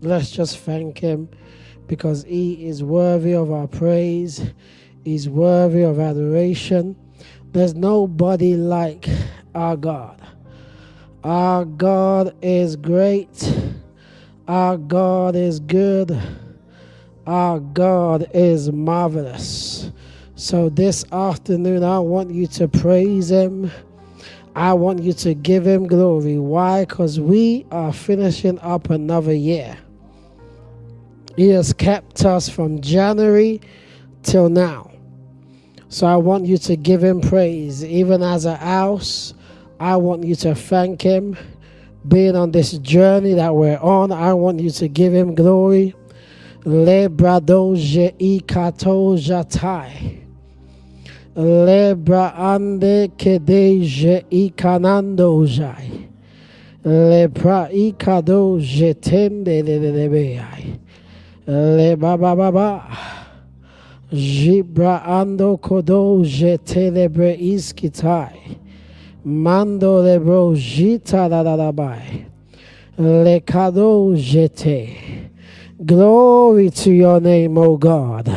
Let's just thank Him because He is worthy of our praise, He's worthy of adoration. There's nobody like our God. Our God is great. Our God is good. Our God is marvelous. So this afternoon, I want you to praise Him. I want you to give Him glory. Why? Because we are finishing up another year. He has kept us from January till now. So I want you to give Him praise. Even as a house, I want you to thank Him. Being on this journey that we're on, I want you to give Him glory. Le Lebrado je ikato jatai. Lebra ande kedeje ikanando jai. Lepra ikado jetende lebeai. Le baba baba. Jibra ando kodo jetelebre iskitai. Mando lebro jita da da da bai. Le kado jete. Glory to your name, O God.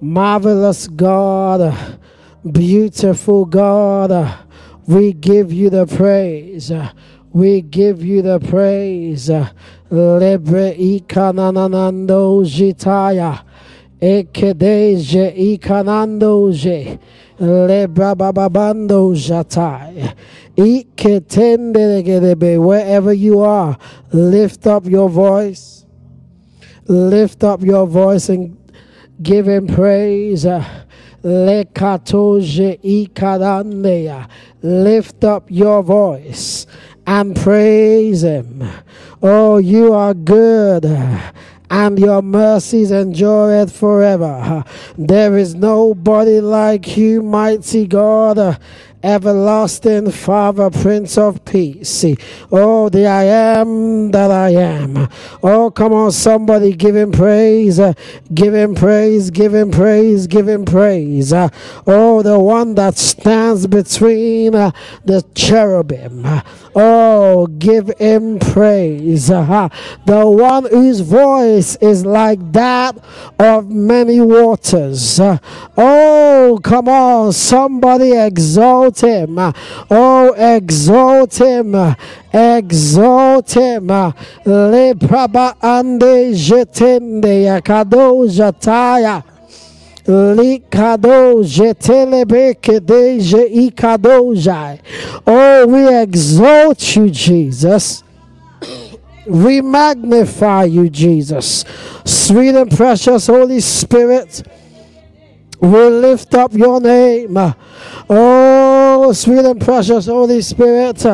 Marvelous God. Beautiful God. We give you the praise. We give you the praise. Lebre ikananando jitaya. Ekedeje ikanandoje. Lebra bababando jatai. Iketendelegedebe. Wherever you are, lift up your voice. Lift up your voice and give him praise. Lekatoje ikadandeya. Lift up your voice and praise him. Oh, you are good and your mercies endureth forever. There is nobody like you, mighty God everlasting Father, Prince of Peace. Oh, the I am that I am. Oh, come on, somebody give him praise, uh, give him praise, give him praise, give him praise. Uh, oh, the one that stands between uh, the cherubim. Oh, give him praise. Uh, the one whose voice is like that of many waters. Oh, come on, somebody exalt him. Oh, exalt him. Exalt him. Le praba ande jetende yakado jataya. Likado jetelebeke deje ikadojai. Oh, we exalt you, Jesus. We magnify you, Jesus. Sweet and precious Holy Spirit, we lift up your name. Oh, sweet and precious Holy Spirit,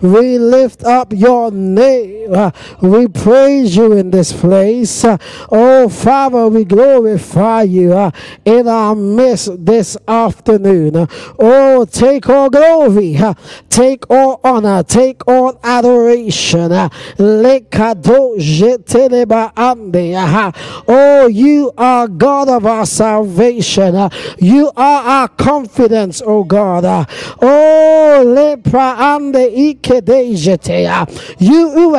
we lift up your name. We praise you in this place. Oh, Father, we glorify you in our midst this afternoon. Oh, take all glory, take all honor, take all adoration. Oh, you are God of our salvation. You are our confidence, oh God. Oh, lepra ande ikedejete. You who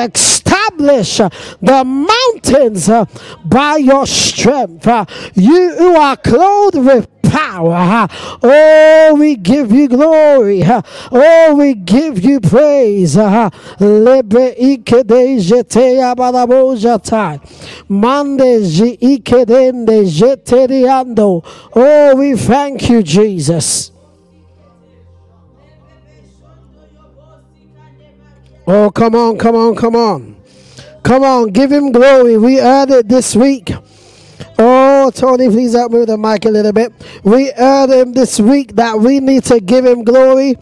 establish the mountains uh, by your strength. Uh, you are clothed with power. Oh, we give you glory. Oh, we give you praise. Oh, we thank you, Jesus. Oh, come on, come on, come on. Come on, give him glory. We heard it this week. Oh, Tony, please help me with the mic a little bit. We heard him this week that we need to give him glory.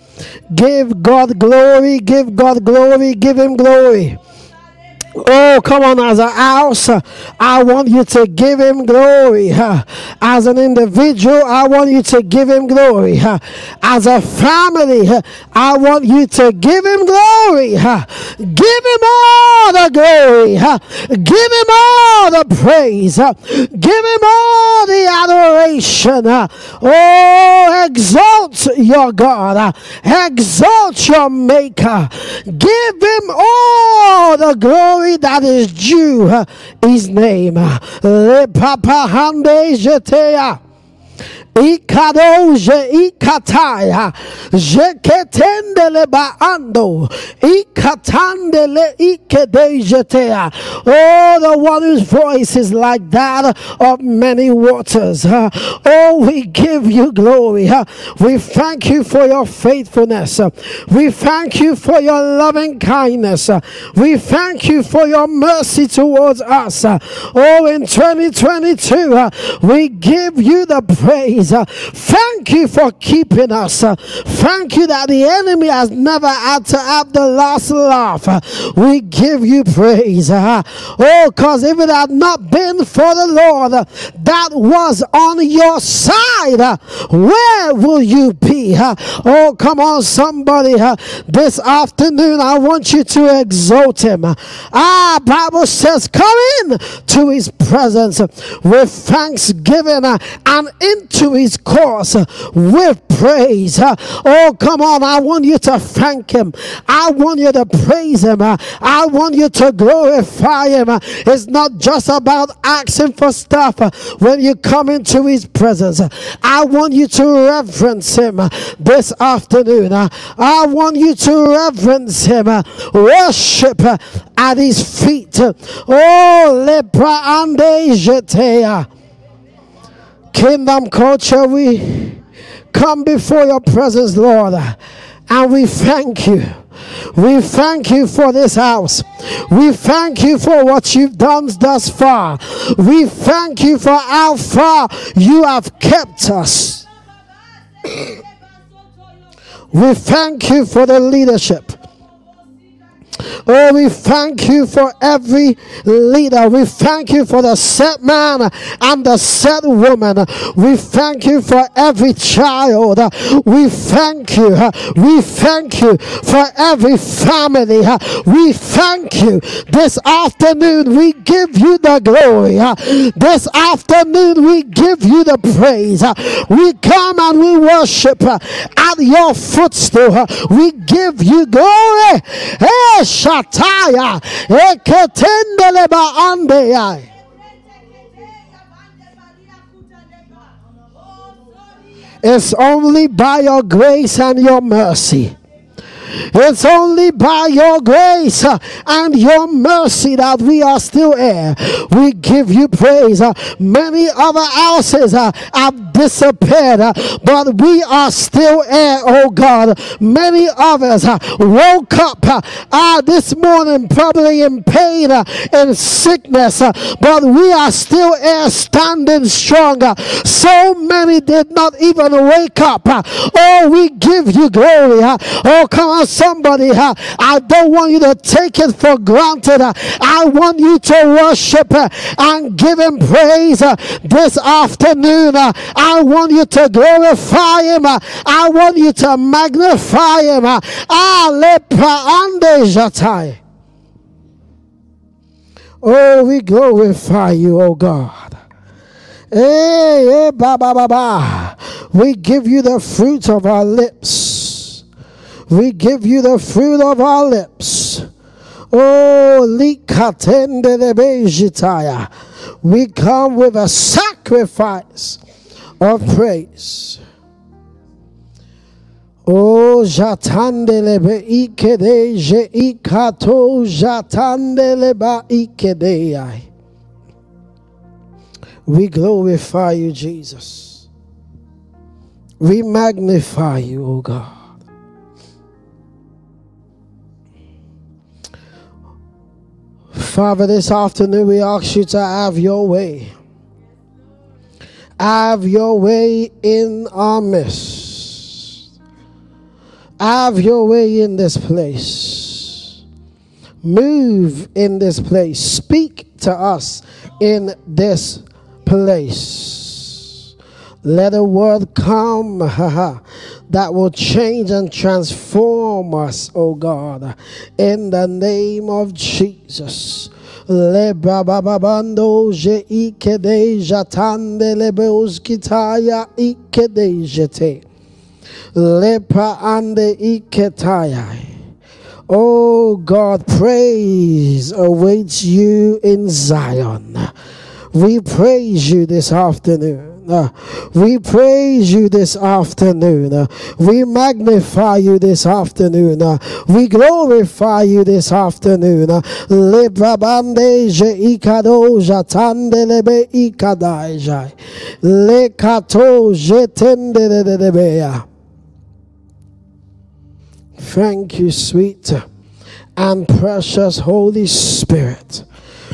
Give God glory. Give God glory. Give him glory. Oh, come on, as a house, I want you to give him glory. As an individual, I want you to give him glory. As a family, I want you to give him glory. Give him all the glory. Give him all the praise. Give him all the adoration. Oh, exalt your God. Exalt your Maker. Give him all the glory that is due uh, his name. Ikadoje ikataya jeketendele baando ikatandele ikedejetea. Oh, the one whose voice is like that of many waters. Oh, we give you glory. We thank you for your faithfulness. We thank you for your loving kindness. We thank you for your mercy towards us. Oh, in 2022, we give you the praise. Uh, thank you for keeping us. Uh, thank you that the enemy has never had to have the last laugh. Uh, we give you praise. Oh, because if it had not been for the Lord that was on your side, where will you be? Oh, come on, somebody. This afternoon, I want you to exalt him. Ah, Bible says, come in to his presence with thanksgiving and into his course with praise. Oh, come on. I want you to thank him. I want you to praise him. I want you to glorify him. It's not just about asking for stuff when you come into his presence. I want you to reverence him this afternoon. I want you to reverence him. Worship at his feet. Oh, lepra jetea. Kingdom culture, we come before your presence, Lord, and we thank you. We thank you for this house. We thank you for what you've done thus far. We thank you for how far you have kept us. we thank you for the leadership. Oh, we thank you for every leader. We thank you for the set man and the set woman. We thank you for every child. We thank you. We thank you for every family. We thank you. This afternoon, we give you the glory. This afternoon, we give you the praise. We come and we worship at your footstool. We give you glory. Hey, shataya eketendele baande It's only by your grace and your mercy it's only by your grace and your mercy that we are still here. We give you praise. Many other houses have disappeared, but we are still here, oh God. Many others woke up uh, this morning probably in pain, and sickness, but we are still here standing stronger. So many did not even wake up. Oh, we give you glory. Oh, come on somebody. Uh, I don't want you to take it for granted. I want you to worship and give him praise this afternoon. I want you to glorify him. I want you to magnify him. Oh, we glorify you, oh God. Hey, hey, ba, ba, ba, ba. We give you the fruit of our lips. We give you the fruit of our lips. Oh. We come with a sacrifice of praise. Oh, jatandele be ikede je ikato jatandele ba ikede. We glorify you, Jesus. We magnify you, O oh God. Father, this afternoon we ask you to have your way. Have your way in our midst. Have your way in this place. Move in this place. Speak to us in this place. Let a word come that will change and transform us, oh God, in the name of Jesus. Le bababando je ikede jatande lebeus kitaya ikede jete. Lepa ande iketaya. Oh God, praise awaits you in Zion. We praise you this afternoon. Uh, we praise you this afternoon. Uh, we magnify you this afternoon. Uh, we glorify you this afternoon. Thank you, sweet and precious Holy Spirit.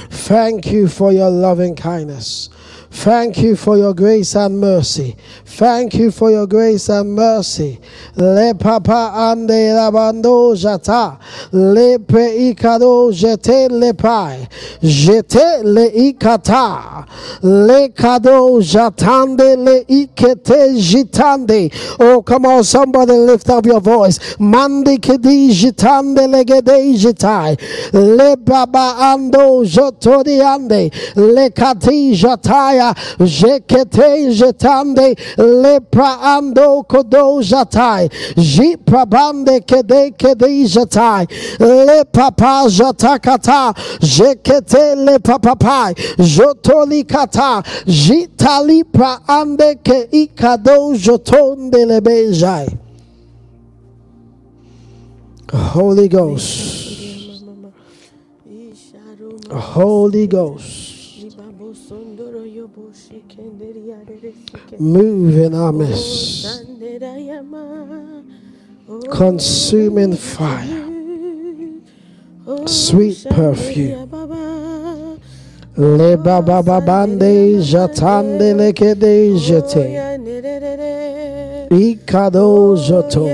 Thank you for your loving kindness. Thank you for your grace and mercy. Thank you for your grace and mercy. Le papa ande labando jata. Le pe ikado jete le pai. Jete le ikata. Le kado jatande le ikete jitande. Oh, come on, somebody lift up your voice. Mandi kedi jitande le gede jitai. Le baba ando jotori ande. Le kati jataya. Jekete jetande lepra ando kodo jatai. Jiprabande kede kede jatai. Le papa jatakata. Jekete le papapai. Jotoli kata. Jitali pra ande ke ikado jotonde le bejai. Holy Ghost. Holy Ghost. Move in our midst. Consuming fire. Sweet perfume. Le baba babande jatande lekede jete. Ikado joto.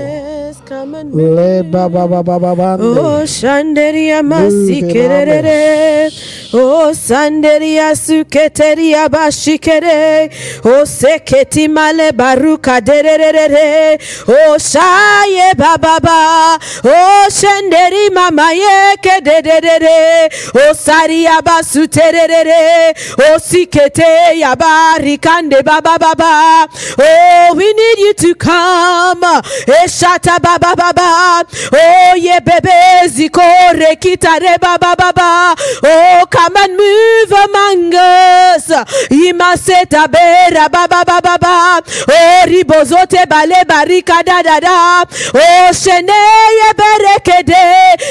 Le baba baba babande. Oh shanderia masikerere. Oh sanderia suketeria bashikere. Oh seketi male baruka dererere. Oh shaye bababa. Oh shanderi mama yeke dererere. Oh saria basuterere. Oh sikete yabarikande baba baba. Oh we need you to come. Eshata baba baba. Oh ye bebe zikore kitare baba baba. Oh come and move among us. Imaseta bera baba baba baba. Oh ribozote bale barika da da da. Oh shene ye berekede.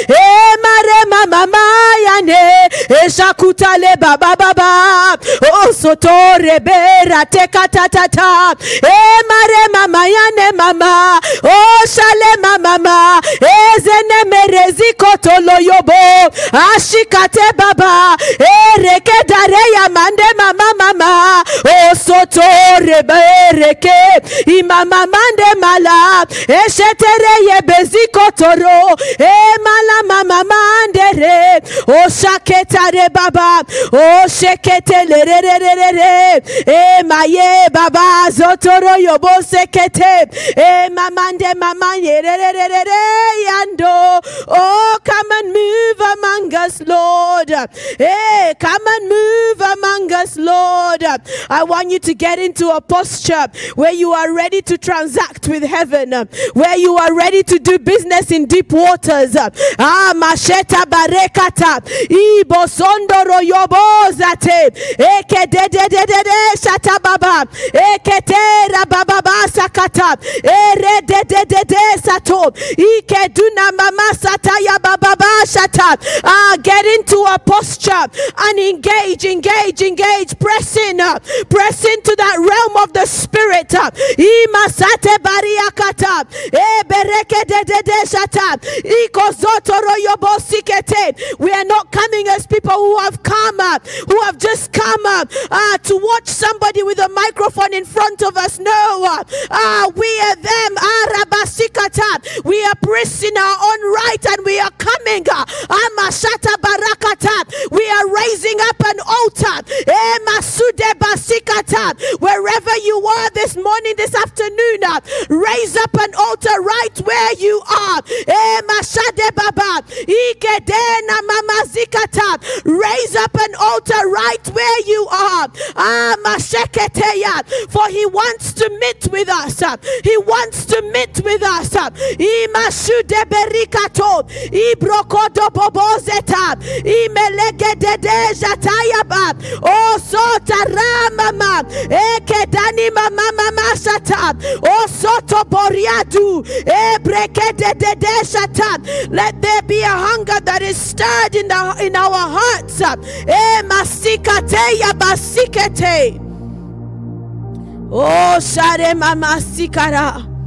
E mare mama mayane. E shakutale baba baba. Oh sotore bera teka ta ta ta. E mare mama yane mama. Oh shale mama ma. Ezene merezi kotolo yobo. Ashikate baba. Ereke dare ya mande mama mama. Oh sotore bereke. Imama mande mala. Eshetere ye bezi kotoro. E mala mama mandere. Oh shaketare baba. Oh shekete lerererere. E maye baba zotoro yobo sekete. E mamande mama yando. Oh come and move among us Lord. Hey come and move among us Lord. I want you to get into a posture where you are ready to transact with heaven, where you are ready to do business in deep waters. Ah, masheta barekata, ibo sondoro yobo zate, eke de de de de de baba, eke te sakata, ere de de de de baba shata. Ah, get into a posture and engage, engage, engage, press in, uh, press into that realm of the spirit. uh. We are not coming as people who have come up, who have just come up uh, to watch somebody with a microphone in front of us. No, uh, uh, we are them. We are priests in our own right, and we are coming. Amashata barakata. We are raising up an altar. Masude basikata. Wherever you are this morning, this afternoon, uh, raise up an altar right where you are. Eh, mashade baba. Ike de na mama masikata. Raise up an altar right where you are. Ah, masheketeya. For he wants to meet with us. He wants to meet with us. Imashude berikato. Ibrokodo bobozeta. Imelegedede jatayaba. Oh, sota ramama. Ekedani mama mama shata. Oh, soto boriadu. Ebrekedede shata. Let there be a hunger that is stirred in, the, in our hearts. Eh, masikate ya basikete. Oh, share mama sikara.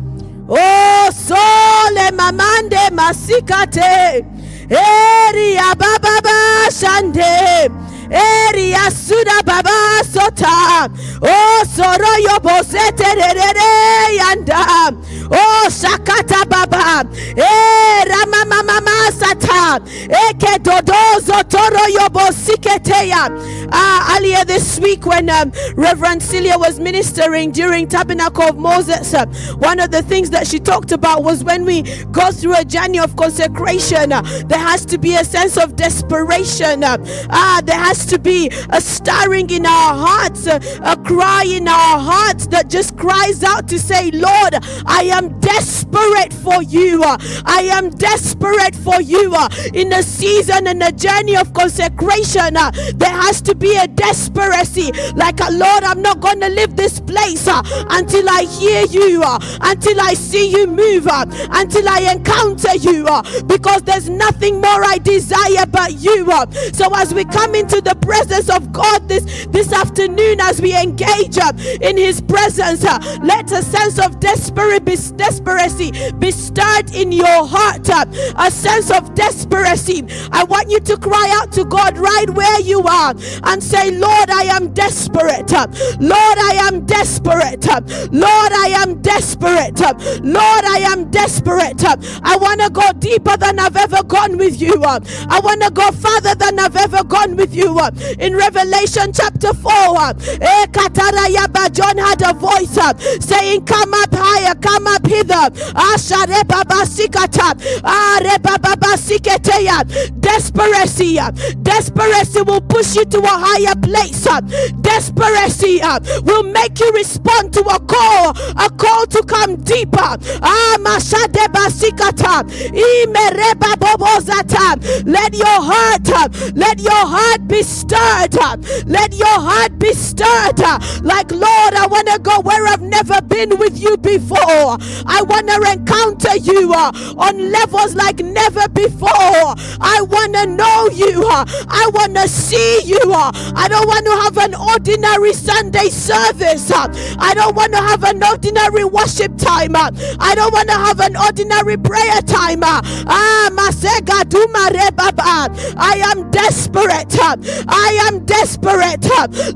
Oh, sole mamande masikate. Eri ababa shande. Eri asuda baba sota. Oh, soro yo bosete re yanda. Oh, shakata baba. Eh, rama mama sata. Eke dodozo toro yo bosiketeya. Uh, earlier this week, when um, Reverend Celia was ministering during Tabernacle of Moses, uh, one of the things that she talked about was when we go through a journey of consecration, uh, there has to be a sense of desperation. Uh, uh, there has to be a stirring in our hearts, uh, a cry in our hearts that just cries out to say, Lord, I am desperate for you. I am desperate for you. In a season and a journey of consecration, there has to be a desperacy like lord i'm not going to leave this place until i hear you until i see you move until i encounter you because there's nothing more i desire but you so as we come into the presence of god this this afternoon as we engage uh, in his presence uh, let a sense of desperate be, desperacy be stirred in your heart uh, a sense of desperacy i want you to cry out to god right where you are and say, Lord, I am desperate. Lord, I am desperate. Lord, I am desperate. Lord, I am desperate. I want to go deeper than I've ever gone with you. I want to go farther than I've ever gone with you. In Revelation chapter 4, eh, John had a voice saying, Come up higher, come up hither. Desperacy, desperacy will push you to a higher place. Desperation uh, will make you respond to a call, a call to come deeper. Ah, let your heart, uh, let your heart be stirred. Uh, let your heart be stirred. Like, Lord, I want to go where I've never been with you before. I want to encounter you uh, on levels like never before. I want to know you. Uh, I want to see you. Uh. I don't want to have an ordinary Sunday service. I don't want to have an ordinary worship time. I don't want to have an ordinary prayer time. Ah, I am desperate. I am desperate.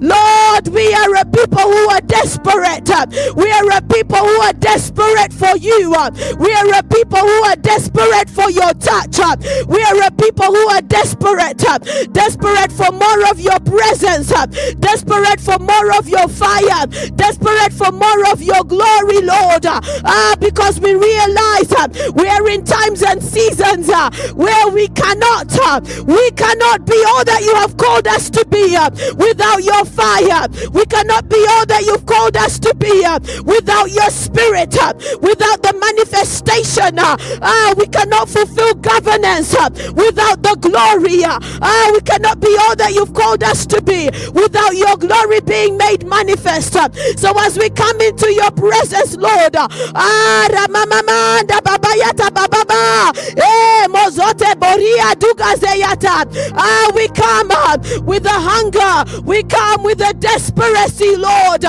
Lord, we are a people who are desperate. We are a people who are desperate for you. We are a people who are desperate for your touch. We are a people who are desperate, desperate for more of your presence, desperate for more of your fire, desperate for more of your glory, Lord. Ah, because we realize we are in times and seasons where we cannot, we cannot be all that you have called us to be without your fire. We cannot be all that you've called us to be without your spirit, without the manifestation. Ah, we cannot fulfill governance without the glory. Ah, we cannot be all that you've called us to be without your glory being made manifest. So as we come into your presence, Lord, ah, eh, ah we come uh, with a hunger, we come with a desperacy, Lord.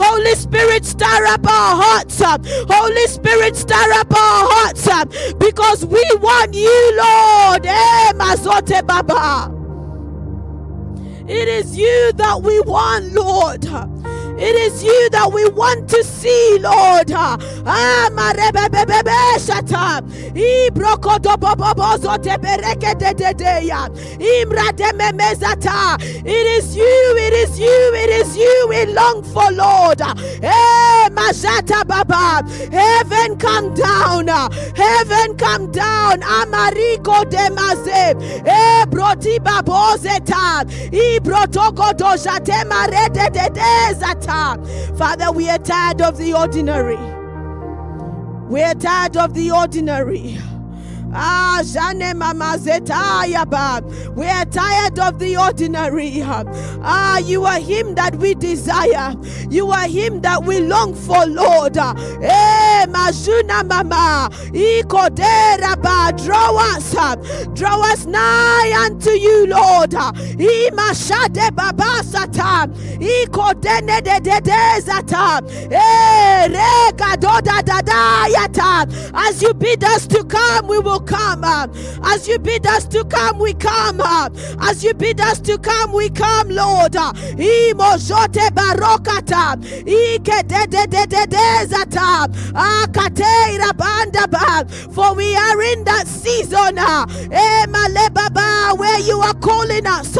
Holy Spirit, stir up our hearts. Holy Spirit, stir up our hearts because we want you, Lord. It is you that we want, Lord. It is you that we want to see, Lord. It is you, it is you, it is you we long for, Lord. Heaven come down. Heaven come down. Amariko de maze. Broti babozeta. Ibrotoko dojate marede de de zata. Father, we are tired of the ordinary. We are tired of the ordinary. Ah, Jane Mama Zetayaba. We are tired of the ordinary. Ah, you are Him that we desire. You are Him that we long for, Lord. Eh, Majuna Mama. Ikoderaba. Draw us. Draw us nigh unto you, Lord. Imashade Babasata. Ikodene de de de zata. Eh, Rega Doda Yata. As you bid us to come, we will come. As you bid us to come, we come. As you bid us to come, we come, Lord. Imojote barokata. Ike de de de de de zata. Akateira bandaba. For we are in that season. Eh, malebaba, where you are calling us,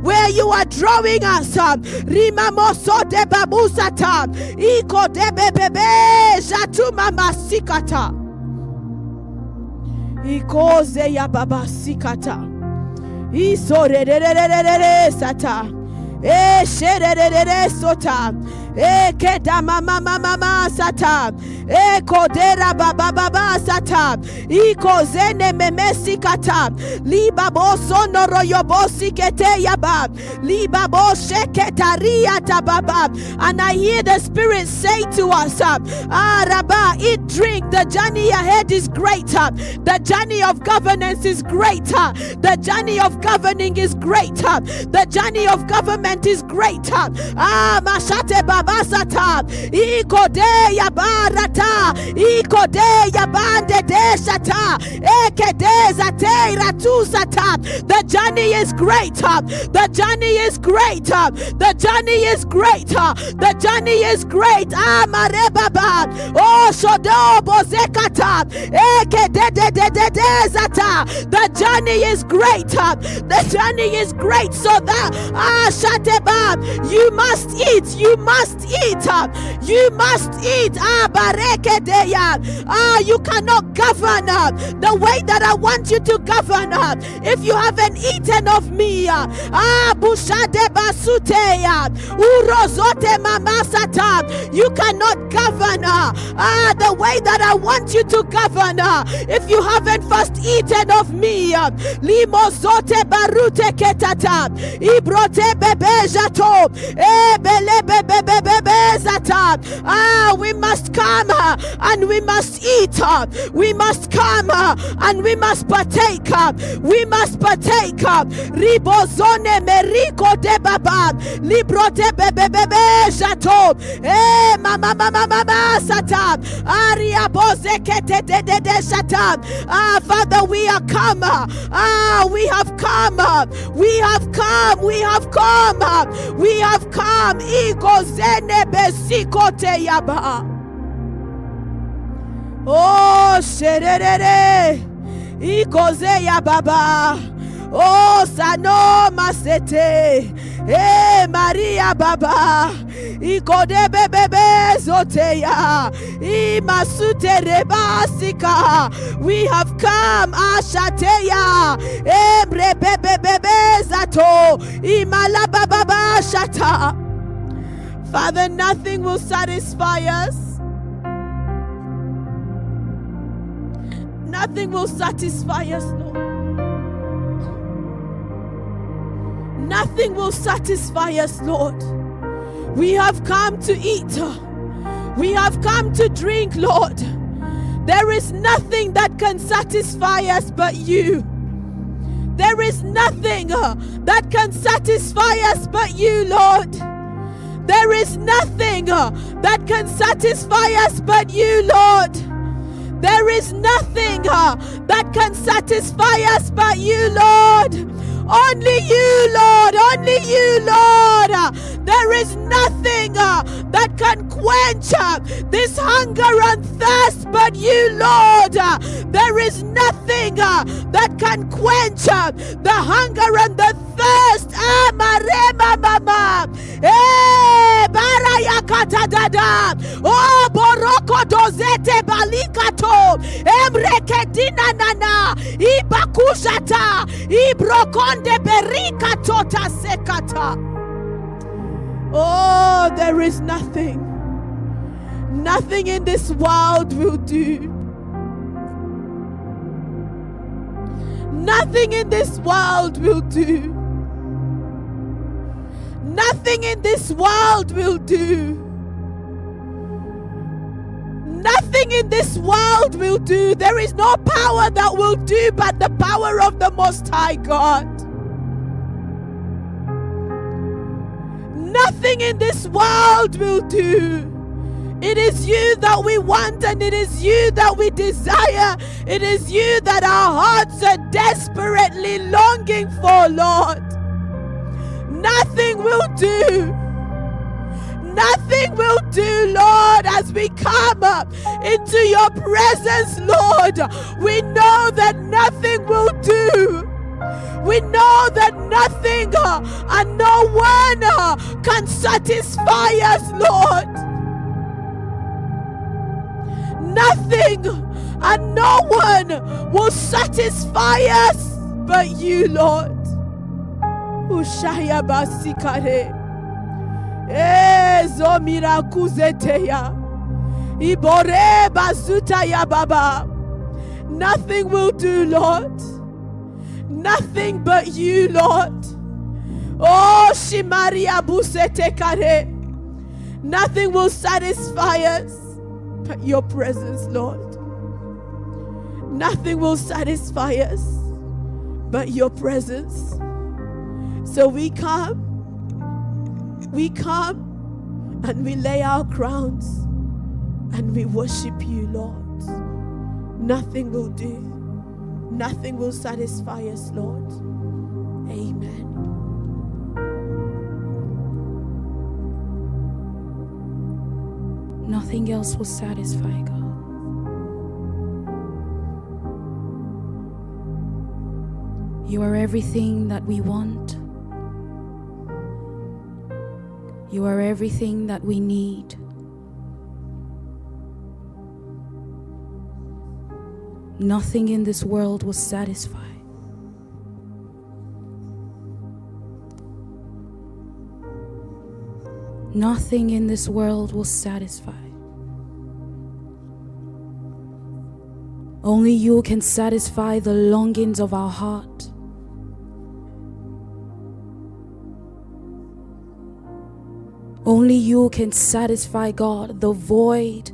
where you are drawing us. Rima moso de babusata. Iko de bebebe. Jatuma masikata. Ikoze ya baba sikata. Isorerererere sata. E shererere sota. E keda mama mama mama sata. E kodera baba baba sata. Iko zene memesi kata. Liba sono royobosi kete yaba. Liba bo sheketaria tababa. And I hear the Spirit say to us, Ah, Rabba, eat, drink. The journey ahead is greater. The journey of governance is greater. The journey of governing is greater. The journey of government is greater. Ah, mashate babasata. Iko de ya barata. Iko de ya bande de shata. Eke de zate ratu. The journey is greater. The journey is greater. The journey is greater. The journey is great. Ah, marebaba. Oh, shodo bozekata. Eke de de de de de zata. The journey is greater. The journey is great. So that ah shateba, you must eat. You must eat. Up, you must eat. Ah. Ah, you cannot govern the way that I want you to govern. If you haven't eaten of me, uh, ah bushade basuteya. Urozote mamasata. You cannot govern ah the way that I want you to govern. If you haven't first eaten of me, uh, limozote barute ketata. Ibrote bebe jato. Ah, we must come uh, and we must eat. uh, We must come uh, and we must partake. We must partake. Ribozone meriko de baba. Librote bebe bebe jato. Eh, mama mama mama sata. Aria de de de shata. Ah, Father, we are come. Ah, we have come. We have come. We have come. We have come. Iko zene besiko te yaba. Oh, shererere. Ikoze ya baba. Oh, sano masete. Eh, Maria baba. Ikode bebebe zoteya. Imasute rebasika. We have come. Ashateya. Emre bebebe zato. Imala baba shata. Father, nothing will satisfy us. Nothing will satisfy us, Lord. Nothing will satisfy us, Lord. We have come to eat. We have come to drink, Lord. There is nothing that can satisfy us but you. There is nothing uh, that can satisfy us but you, Lord. There is nothing uh, that can satisfy us but you, Lord. There is nothing uh, that can satisfy us but you, Lord. Only you, Lord. Only you, Lord. There is nothing uh, that can quench uh, this hunger and thirst but you, Lord. There is nothing uh, that can quench the hunger and the thirst. Oh. Ibrokonde berika tota sekata. Oh, there is nothing. Nothing in this world will do. Nothing in this world will do. Nothing in this world will do. Nothing in this world will do. There is no power that will do but the power of the Most High God. Nothing in this world will do. It is you that we want and it is you that we desire. It is you that our hearts are desperately longing for, Lord. Nothing will do. Nothing will do, Lord, as we come up into your presence, Lord. We know that nothing will do. We know that nothing uh, and no one uh, can satisfy us, Lord. Nothing and no one will satisfy us but you, Lord. Ushaya basikare. Ezo mirakuzeteya. Ibore bazuta ya baba. Nothing will do, Lord. Nothing but you, Lord. Oh, Shimaria busete kare. Nothing will satisfy us but your presence, Lord. Nothing will satisfy us but your presence. So we come, we come, and we lay our crowns and we worship you, Lord. Nothing will do, nothing will satisfy us, Lord. Amen. Nothing else will satisfy God. You are everything that we want. You are everything that we need. Nothing in this world will satisfy. Nothing in this world will satisfy. Only you can satisfy the longings of our heart. Only you can satisfy, God, the void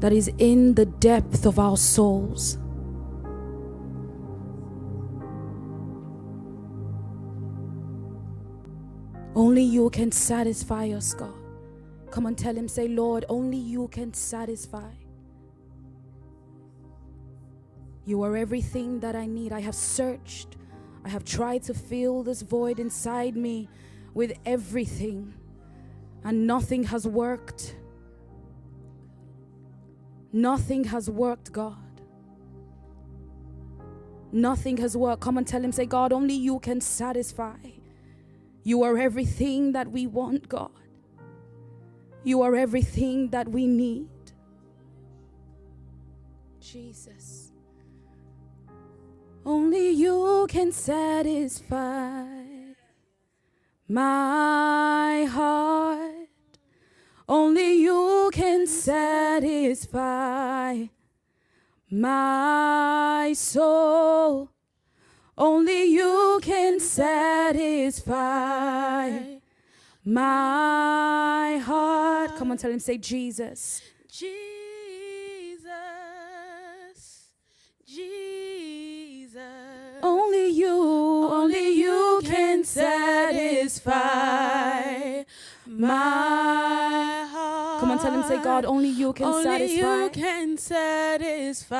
that is in the depth of our souls. Only you can satisfy us, God. Come on, tell him, say, Lord, only you can satisfy. You are everything that I need. I have searched, I have tried to fill this void inside me with everything, and nothing has worked. Nothing has worked, God. Nothing has worked. Come and tell him, say, God, only you can satisfy. You are everything that we want, God. You are everything that we need. Jesus. Only you can satisfy my heart. Only you can satisfy my soul. Only you can satisfy my heart. Come on, tell him, say Jesus. Jesus, Jesus. Only you, only you can satisfy my heart. Come on, tell him, say, God, only you can only satisfy. Only you can satisfy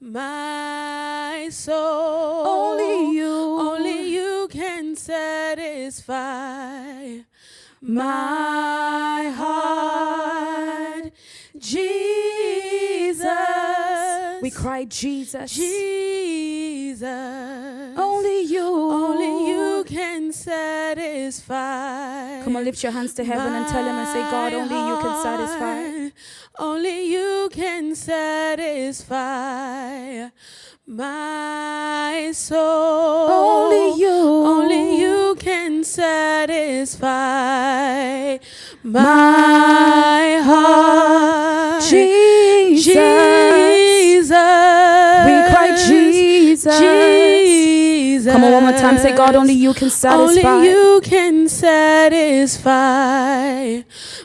my soul. Only you. Only you can satisfy my heart. Jesus cry, Jesus. Jesus. Only you. Only you can satisfy. Come on, lift your hands to heaven and tell him and say, God, only you can satisfy. Only you can satisfy my soul. Only you. Only you can satisfy my heart. Jesus. Jesus. Jesus. Come on, one more time. Say, God, only you can satisfy. Only you can satisfy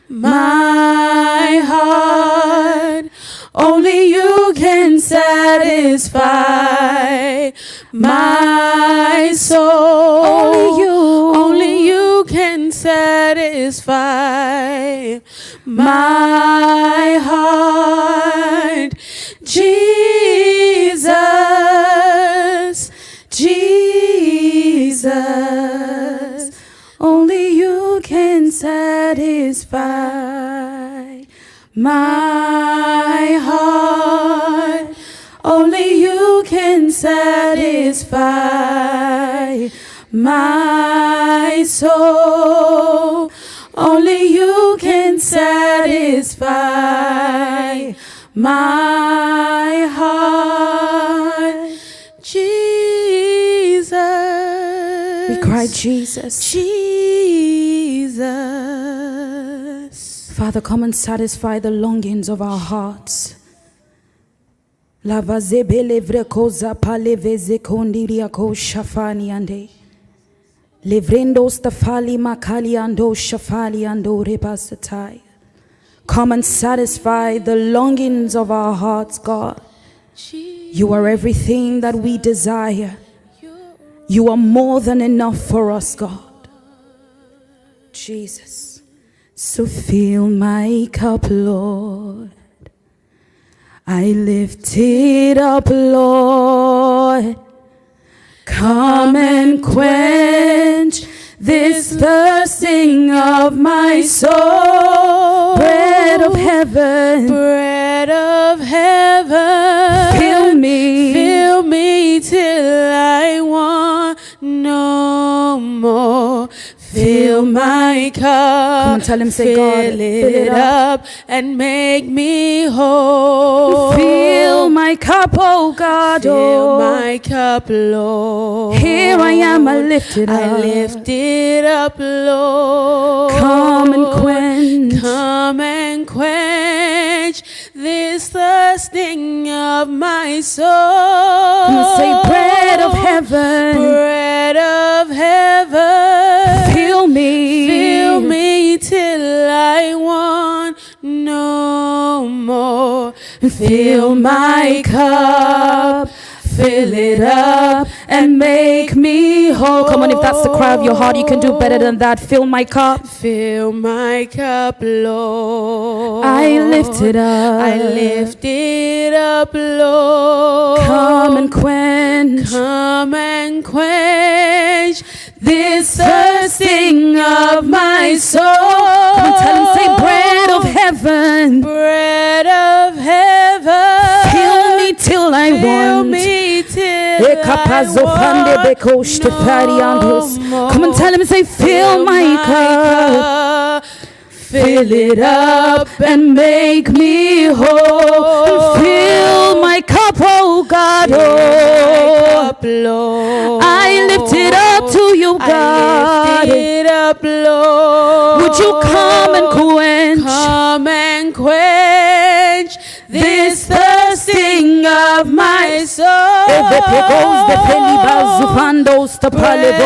my heart. Only you can satisfy my soul. Only you. Only you can satisfy my heart. Jesus. Jesus. Only you can satisfy my heart. Only you can satisfy my soul. Only you can satisfy my heart. Jesus. Jesus. Father, come and satisfy the longings of our hearts. Lavazebe levrekoza paleveze kondiriako shafani ande. Levrendo stafali makali ando shafali ando rebasatai. Come and satisfy the longings of our hearts, God. You are everything that we desire. You are more than enough for us, God. Jesus. So fill my cup, Lord. I lift it up, Lord. Come and quench this thirsting of my soul. Bread of heaven, Bread of heaven. fill me. Fill me till I want no more. Fill my cup. Come on, tell him, say, fill God, it, fill it up and make me whole. Fill my cup, oh God. Fill oh. my cup, Lord. Here I am, I lift it I up. lift it up, Lord. Come and quench. Come and quench this thirsting of my soul. Say, bread of heaven. Bread of heaven. Fill me. Fill me till I want no more. Fill my cup. Fill it up and make me whole. Come on, if that's the cry of your heart, you can do better than that. Fill my cup. Fill my cup, Lord. I lift it up. I lift it up, Lord. Come and quench Come and quench this thirsting of my soul. Come on, tell him, say, bread of heaven. bread of heaven. Me till I want. me till I want no Come and tell him, say, fill my cup. Fill it up and make me whole. Fill my cup, oh God. Oh, cup, I lift it up to you, I God. lift it up, Lord. Would you come and quench Come and quench this thirsting of my soul. Evepegos de pelibazufandos Bread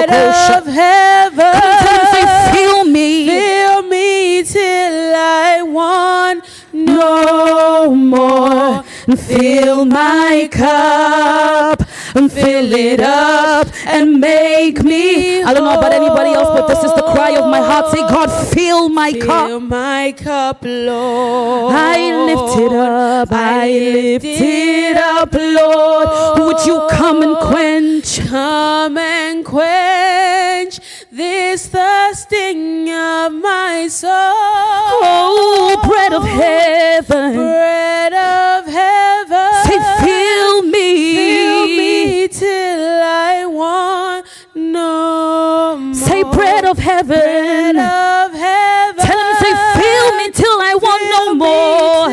of heaven. Come and tell him, say, fill me. Fill me till I want no more. Fill my cup and fill it up and make me. I don't know about anybody else, but this is the cry of my heart. Say, God, fill my Fill cup. my cup, Lord. I lift it up. I lift it up, Lord. Would you come and quench? Come and quench this thirsting of my soul. Oh, bread of heaven. Bread of heaven. Say, fill me. Fill me till I want no more. Say, bread of heaven. Bread of heaven. Tell him, say, fill me till I want fill no more.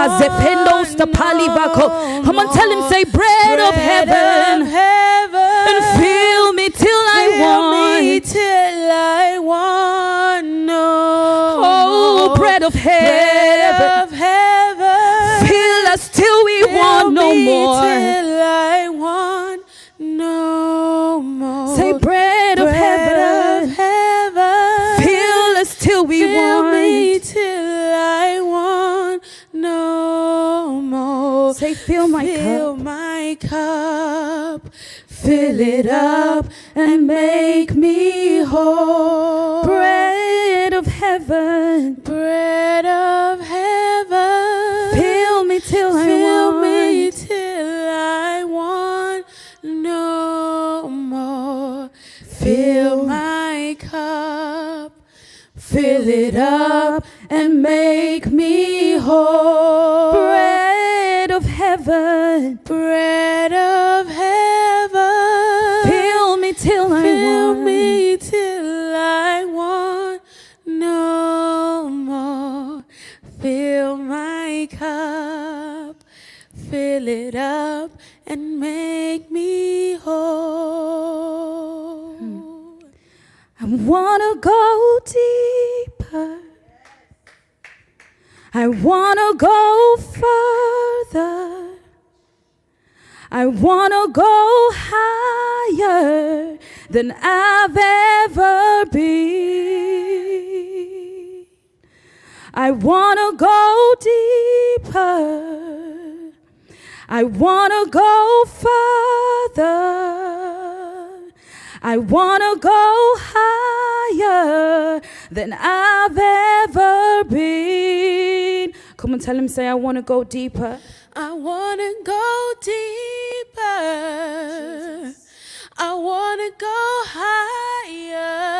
Azependos the palivako. Come on, tell him, say, bread, bread of heaven. Of heaven. Of Bread heaven. of heaven. Fill us till we Fill want no me more. Till I want no more. Say, bread of heaven. of heaven. Fill us till we Fill me want. till I want no more. Say, fill my Fill cup. my cup. Fill it up and make me whole. Bread of heaven. Bread of heaven. Fill me till I Fill want. me till I want no more. Fill my cup. Fill it up and make me whole. Bread of heaven. Bread of heaven. Fill my cup, fill it up, and make me whole. Hmm. I wanna go deeper. I wanna go further. I wanna go higher than I've ever been. I wanna go deeper. I wanna go further. I wanna go higher than I've ever been. Come and tell him, say, I wanna go deeper. I wanna go deeper. I wanna go higher.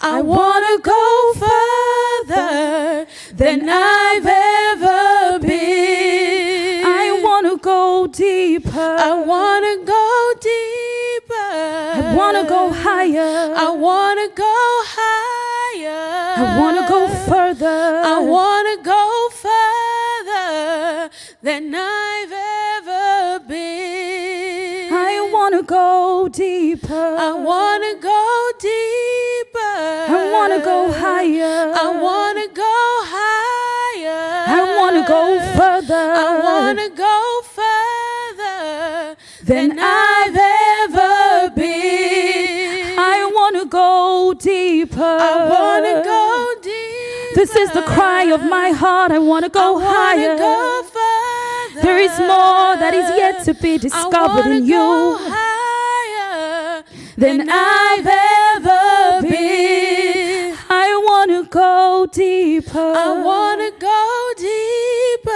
I wanna go further than I've ever been. I wanna go deeper. I wanna go deeper. I wanna go higher. I wanna go higher. I wanna go further. I wanna go further than I've ever been. I wanna go deeper. I wanna go deeper. I wanna go higher. I wanna go higher. I wanna go further. I wanna go further than I've ever been. I wanna go deeper. I wanna go deeper. This is the cry of my heart. I wanna I go wanna higher. go further. There is more that is yet to be I discovered wanna in go you higher than I've ever been. I wanna go deeper. I wanna go deeper.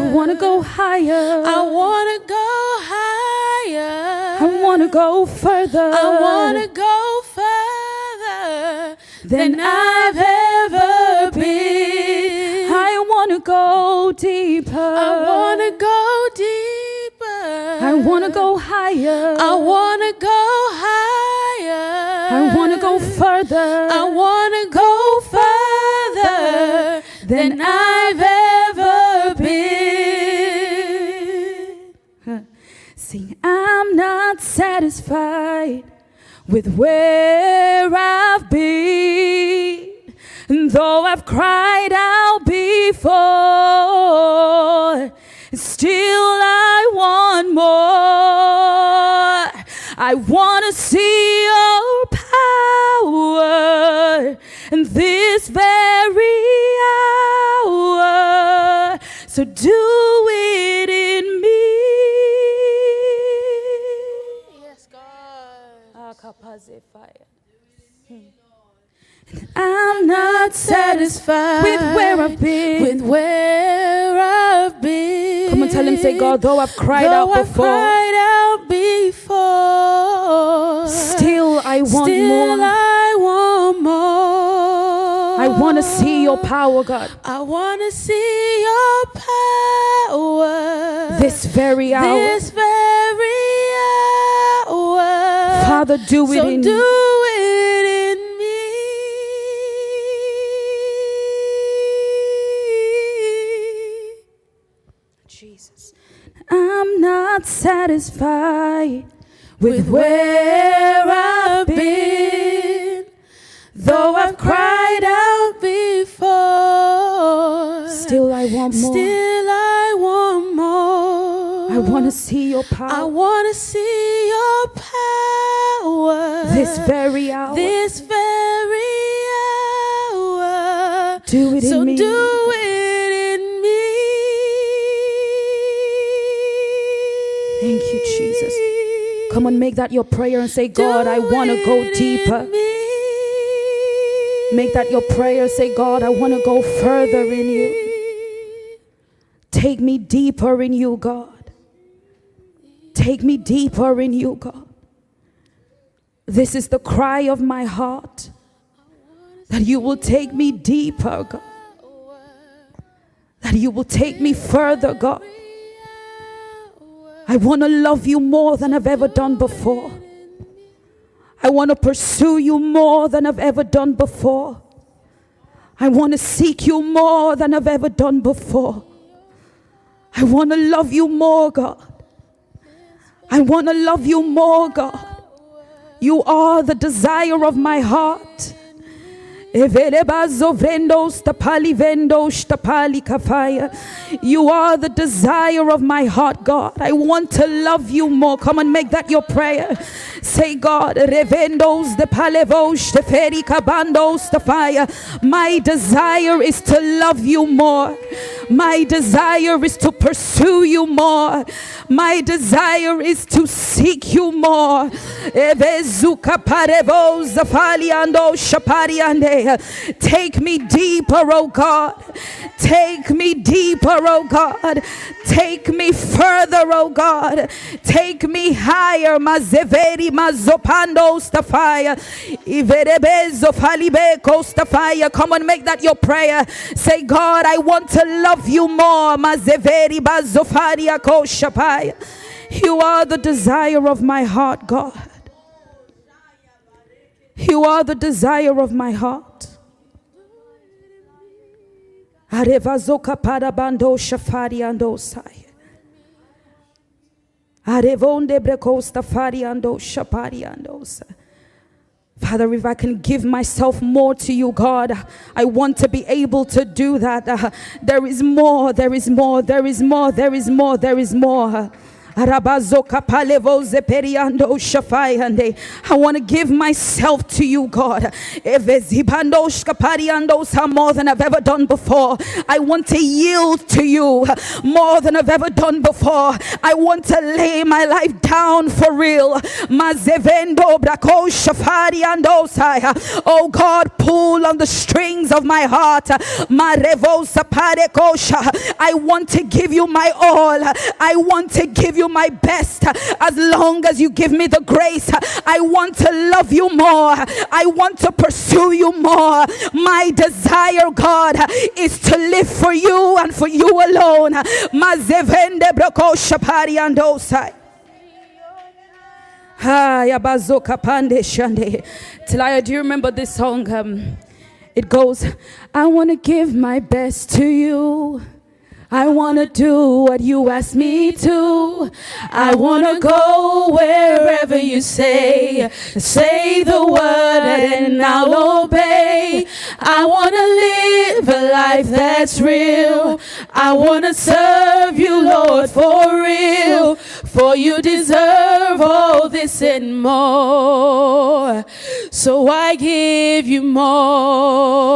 I wanna go higher. I wanna go higher. I wanna go further. I wanna go further than than I've ever been. I wanna go deeper. I wanna go deeper. I wanna go higher. I wanna go further. I wanna go further than I've ever been. Sing, I'm not satisfied with where I've been. And though I've cried out before, still I want more. I want to see your power in this very hour. So do it in me. Yes, God. I'm not satisfied with where I've been. With where I've been. Come on, tell him, say, God, though I've cried Though out I've before, cried out before. still I want Still more. I want more. I want to see your power, God, I want to see your power. this very hour. This very hour. Father, do it so in do not satisfied with where I've been. Though I've cried out before, Still, I want more. still I want more. I want to see your power. I want to see your power this very hour. this very hour. Do it in so me. do it Come on, make that your prayer and say, God, I want to go deeper. Make that your prayer. Say, God, I want to go further in you. Take me deeper in you, God. Take me deeper in you, God. This is the cry of my heart that you will take me deeper, God. That you will take me further, God. I want to love you more than I've ever done before. I want to pursue you more than I've ever done before. I want to seek you more than I've ever done before. I want to love you more, God. I want to love you more, God. You are the desire of my heart. You are the desire of my heart, God. I want to love you more. Come and make that your prayer. Say, God, revendos de palevos de feri cabandos the fire. My desire is to love you more. My desire is to pursue you more. My desire is to seek you more. Uh, take me deeper, oh God. Take me deeper, oh God. Take me further, oh God. Take me higher. Mazeveri mazopando stafaya. Iverebezo falibe kostafaya. Come on, make that your prayer. Say, God, I want to love you more. Mazeveri bazofaria koshapaya. You are the desire of my heart, God. You are the desire of my heart. Shafari. Arevonde. Father, if I can give myself more to you, God, I want to be able to do that. Uh, there is more, there is more, there is more, there is more, there is more. Arabazoka palevoze periando shafayande. I want to give myself to you, God. Evezibandoshka pariandosa more than I've ever done before. I want to yield to you more than I've ever done before. I want to lay my life down for real. Mazevendo brako shafariandosa. Oh God, pull on the strings of my heart. Marevosa parekosha. I want to give you my all. I want to give you my best as long as you give me the grace. I want to love you more. I want to pursue you more. My desire, God, is to live for you and for you alone. Andosai. Ah. Tilaya, do you remember this song? Um, it goes, I want to give my best to you. I want to do what you ask me to. I want to go wherever you say. Say the word and I'll obey. I want to live a life that's real. I want to serve you, Lord, for real. For you deserve all this and more. So I give you more.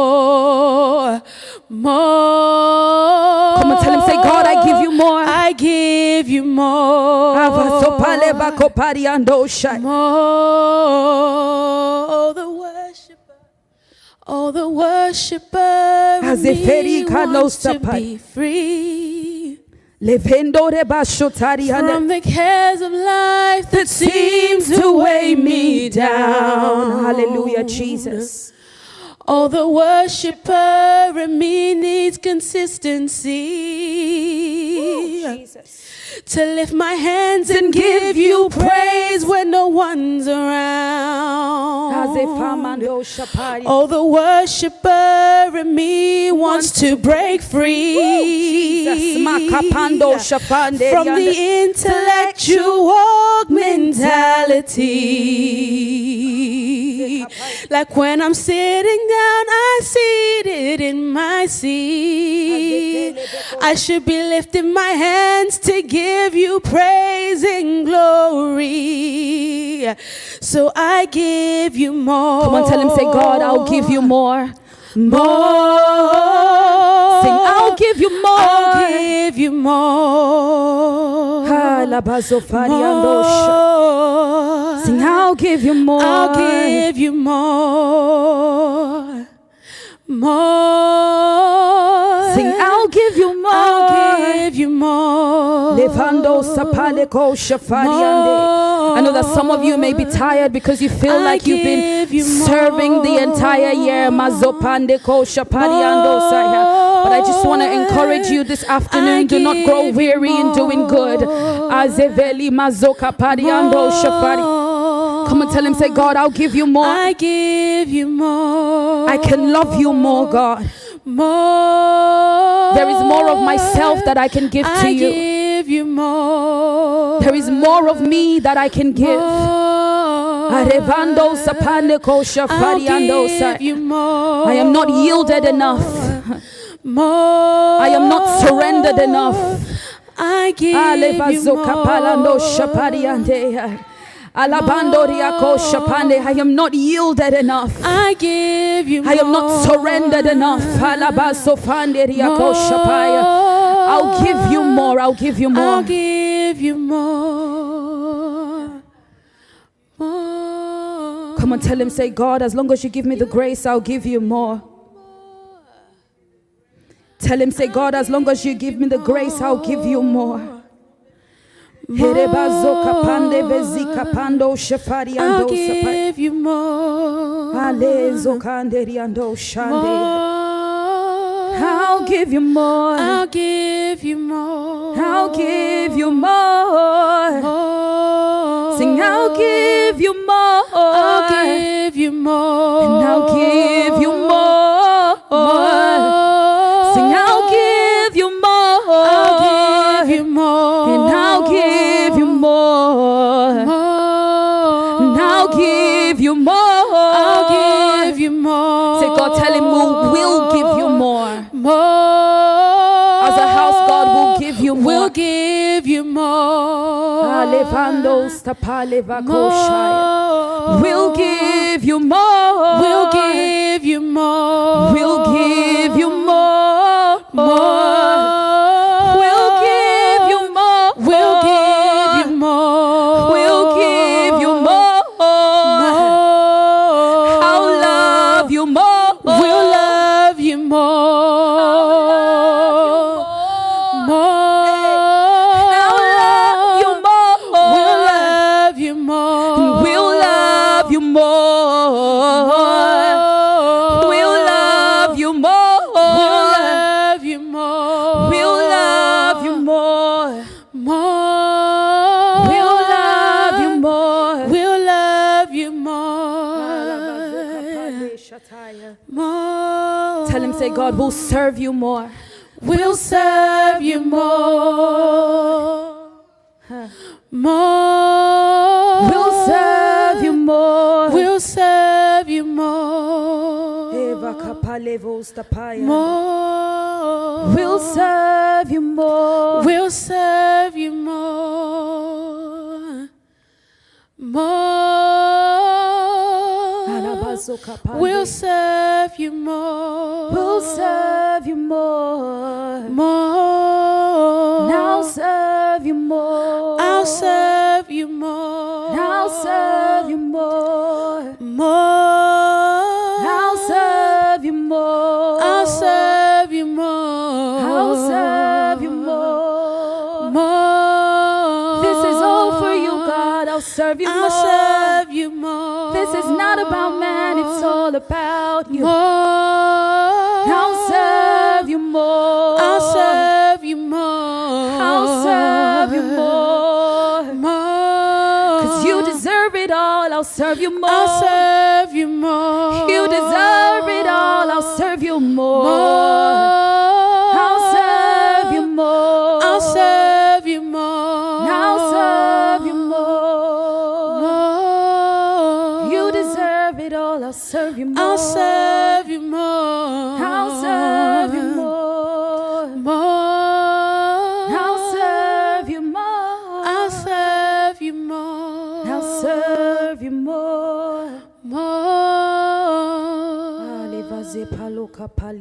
More. Come on, tell him, say, God, I give you more. I give you more. Avasopale bakopari andoshai. More the worshiper. Oh, the worshiper in Azeferi me wants to be free Levendore from the cares of life that seems to weigh me down. Hallelujah, Jesus. Oh, the worshiper in me needs consistency. To lift my hands and give you praise when no one's around. Oh, the worshiper in me wants to break free Jesus. Makapando Shapande. from the intellectual mentality. Like when I'm sitting down, I it in my seat. I should be lifting my hands to give you praise and glory. So I give you more. Come on, tell him, say, God, I'll give you more. more. Sing, I'll give you more. I'll give you more. More. Sing, I'll give you more. I'll give you more. More. Sing, I'll give you more. I'll give you more. Levando sapaleko shafariande. I know that some of you may be tired because you feel I like you've been you serving the entire year. Mazopandeko shapariando saya. But I just want to encourage you this afternoon. Do not grow weary in doing good. Azeveli mazoka pariando shafari. Come and tell him, say, God, I'll give you more. I give you more. I can love you more, God. More. There is more of myself that I can give to I you. give you more. There is more of me that I can give. Arevando sapandeko I'll shafariando give you more. I am not yielded enough. More. I am not surrendered enough. I give you more. Shapariande. Alabando riako shapande. I am not yielded enough. I give you I am not surrendered enough. Alabaso fande riako shapaya. I'll give you more. I'll give you more. I'll give you more. More. Come on, tell him, say, God, as long as you give me the grace, I'll give you more. Tell him, say, God, as long as you give me the grace, I'll give you more. Herebazo kapande vezi kapando shefari I'll ando give you more. Alezo kanderi ando shande. More. I'll give you more. I'll give you more. I'll give you more. more. Sing, I'll give you more. I'll give you more. And I'll give you more. More. We'll give you more. We'll give you more. We'll give you more. more. We'll serve you more. We'll serve you more. More. We'll serve you more. We'll serve you more. More. We'll serve you more. We'll serve you more. More. We'll serve you more. More.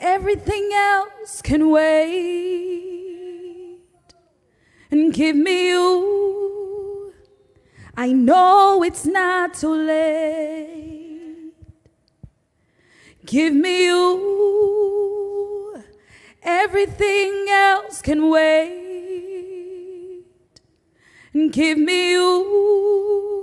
Everything else can wait. And give me you. I know it's not too late. Give me you. Everything else can wait. And give me you.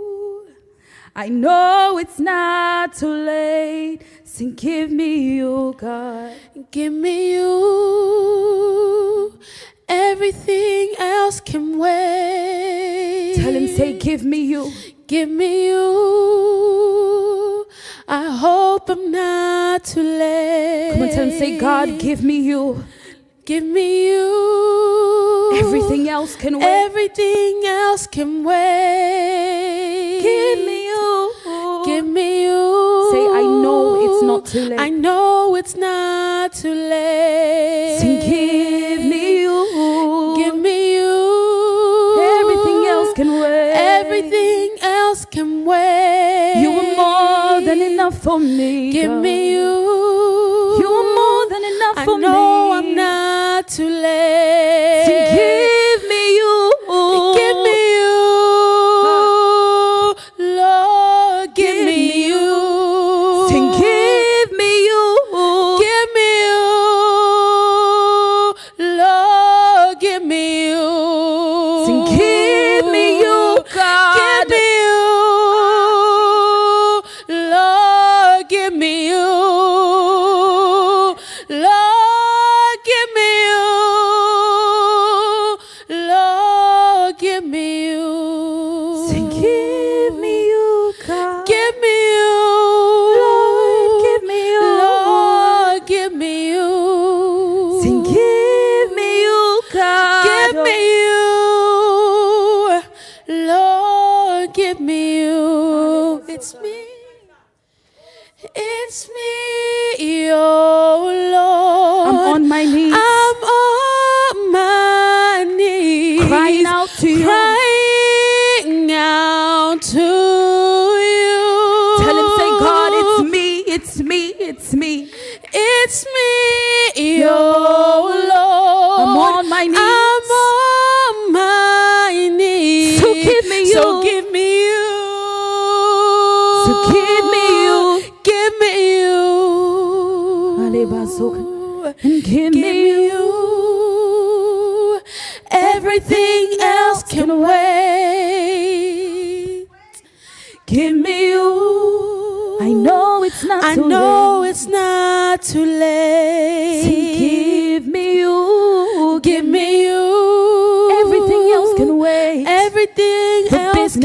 I know it's not too late. Sing, give me you, God. Give me you. Everything else can wait. Tell him, say, give me you. Give me you. I hope I'm not too late. Come on, tell him, say, God, give me you. Give me you. Everything else can wait. Everything else can wait. Give me you. Give me you. Say, I know it's not too late. I know it's not too late. Sing, give me you. Give me you. Everything else can wait. Everything else can wait. You are more than enough for me. Give God. me. You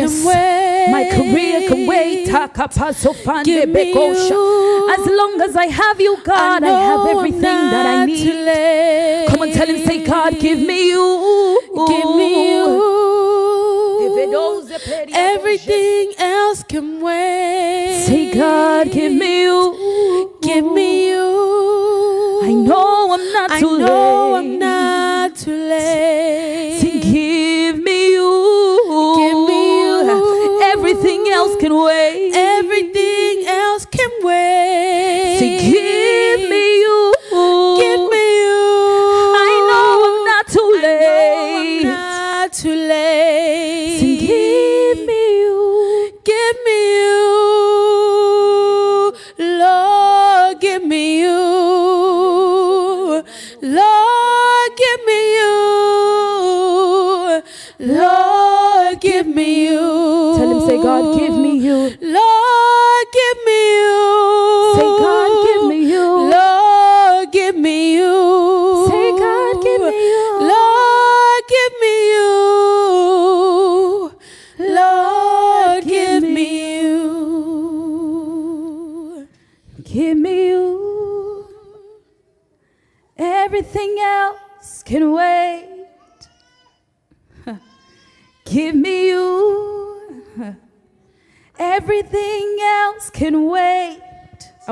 can wait. my career can wait. Takapasofande Give me bekosha. you. As long as I have you, God, I, know have everything that I need. Come on, tell him, say, God, give me you. Give me you. owes a petty Everything else can wait. Say, God, give me you. Give me you. I know I'm not I too know late. I'm not too late. Can wait.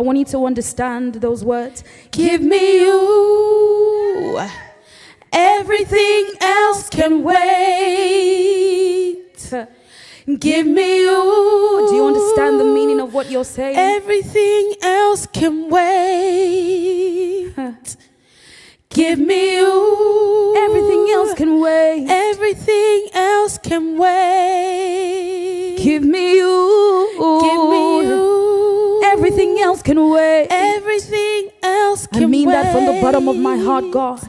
I want you to understand those words. Give me you. Everything else can wait. Give me you. Do you understand the meaning of what you're saying? Everything else can wait. Give me you. Everything else can wait. Everything else can wait. Give me you. Else can wait. Everything else can I mean wait. that from the bottom of my heart, God.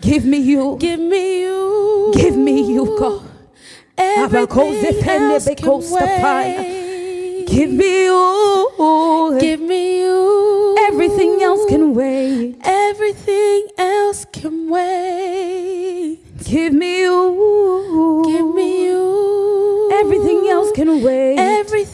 Give me you. Give me you. Give me you, God. Everything else can wait. Give me you. Give me you. Everything else can wait. Everything else can wait. Give me you. Give me you. Everything else can wait. Everything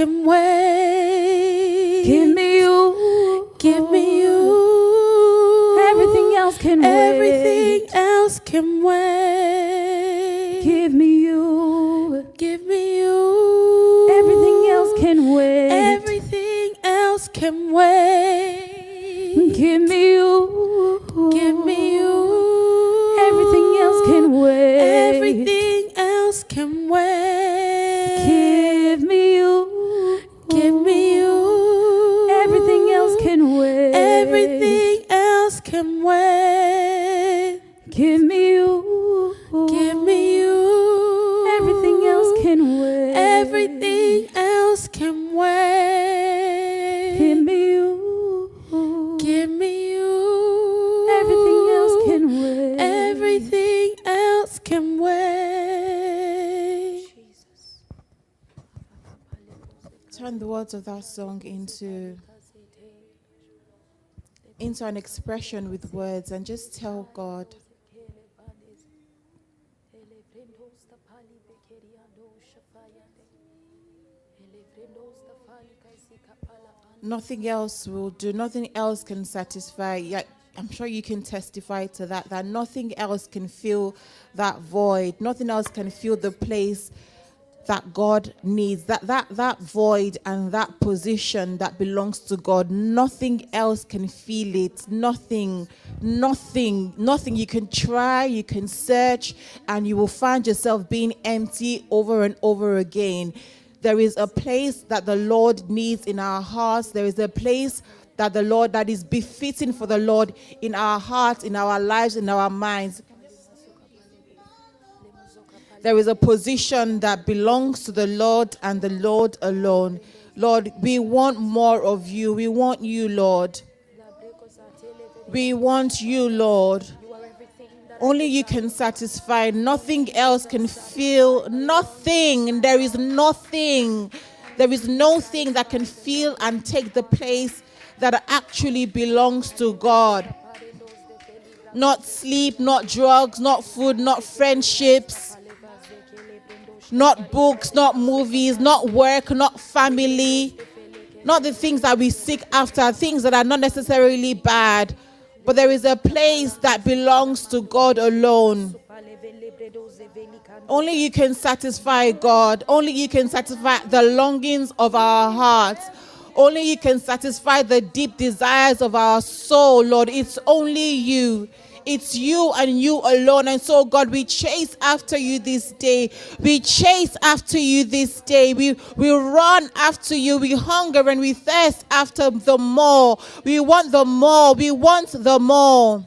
can wait. Give me you. Give me you. Everything else can wait. Everything else can wait. Give me you. Give me you. Everything else can wait. Everything else can wait. Give me you. Give me you. Everything else can wait. Everything else can wait. Else can wait. Give me you. Give me you. Everything else can wait. Everything else can wait. Give me you. Give me you. Everything else can wait. Everything else can wait. Turn the words of that song into into an expression with words and just tell God. Nothing else will do. Nothing else can satisfy. Yeah i'm sure you can testify to that that nothing else can fill that void. Nothing else can fill the place that god needs that that that void and that position that belongs to god nothing else can fill it nothing nothing nothing you can try you can search and you will find yourself being empty over and over again there is a place that the Lord needs in our hearts. There is a place that the Lord that is befitting for the Lord in our hearts, in our lives, in our minds. There is a position that belongs to the Lord and the Lord alone. Lord, we want more of you. We want you, Lord. We want you, Lord. Only you can satisfy. Nothing else can fill. Nothing. There is nothing. There is no thing that can fill and take the place that actually belongs to God. Not sleep, not drugs, not food, not friendships, not books, not movies, not work, not family, not the things that we seek after, things that are not necessarily bad. But there is a place that belongs to God alone. Only you can satisfy God. Only you can satisfy the longings of our hearts. Only you can satisfy the deep desires of our soul, Lord. It's only you. It's you and you alone. And so, God, we chase after you this day. We chase after you this day. We, we run after you. We hunger and we thirst after the more. We want the more. We want the more.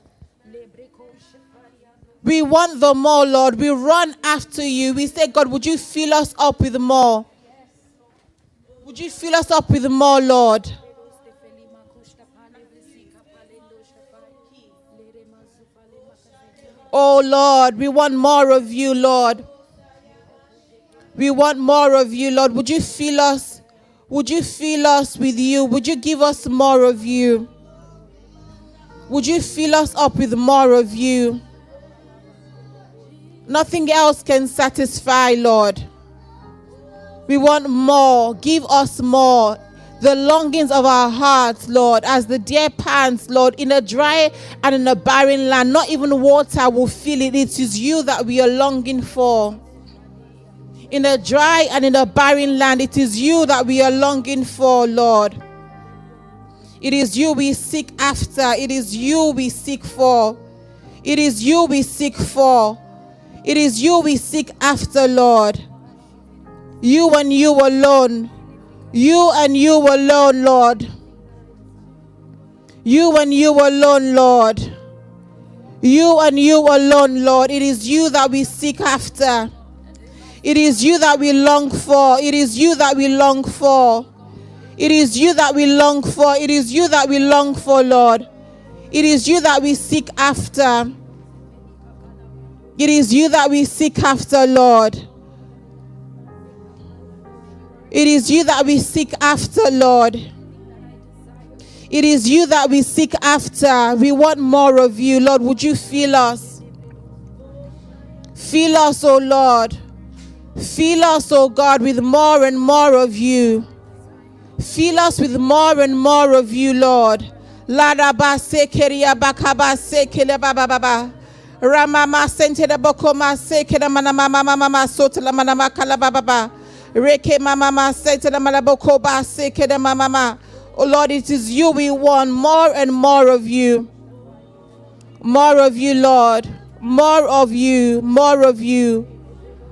We want the more, Lord. We run after you. We say, God, would you fill us up with more? Would you fill us up with more, Lord? Oh Lord, we want more of you, Lord. We want more of you, Lord. Would you fill us? Would you fill us with you? Would you give us more of you? Would you fill us up with more of you? Nothing else can satisfy, Lord. We want more. Give us more. The longings of our hearts, Lord, as the deer pants, Lord, in a dry and in a barren land, not even water will fill it. It is you that we are longing for. In a dry and in a barren land, it is you that we are longing for, Lord. It is you we seek after. It is you we seek for. It is you we seek for. It is you we seek after, Lord. You and you alone. You and you alone, Lord. You and you alone, Lord. You and you alone, Lord. It is you that we seek after. It is you that we long for. It is you that we long for. It is you that we long for. It is you that we long for, Lord. It is you that we seek after. It is you that we seek after, Lord. It is you that we seek after, Lord. It is you that we seek after. We want more of you, Lord. Would you fill us? Fill us, oh Lord. Fill us, oh God, with more and more of you. Fill us with more and more of you, Lord. Ladaba sekeria bakaba sekele baba baba. Ramama sente de sekele mama mama sotela baba. Reke mama mama. Oh Lord, it is you we want more and more of you. More of you, Lord. More of you. More of you.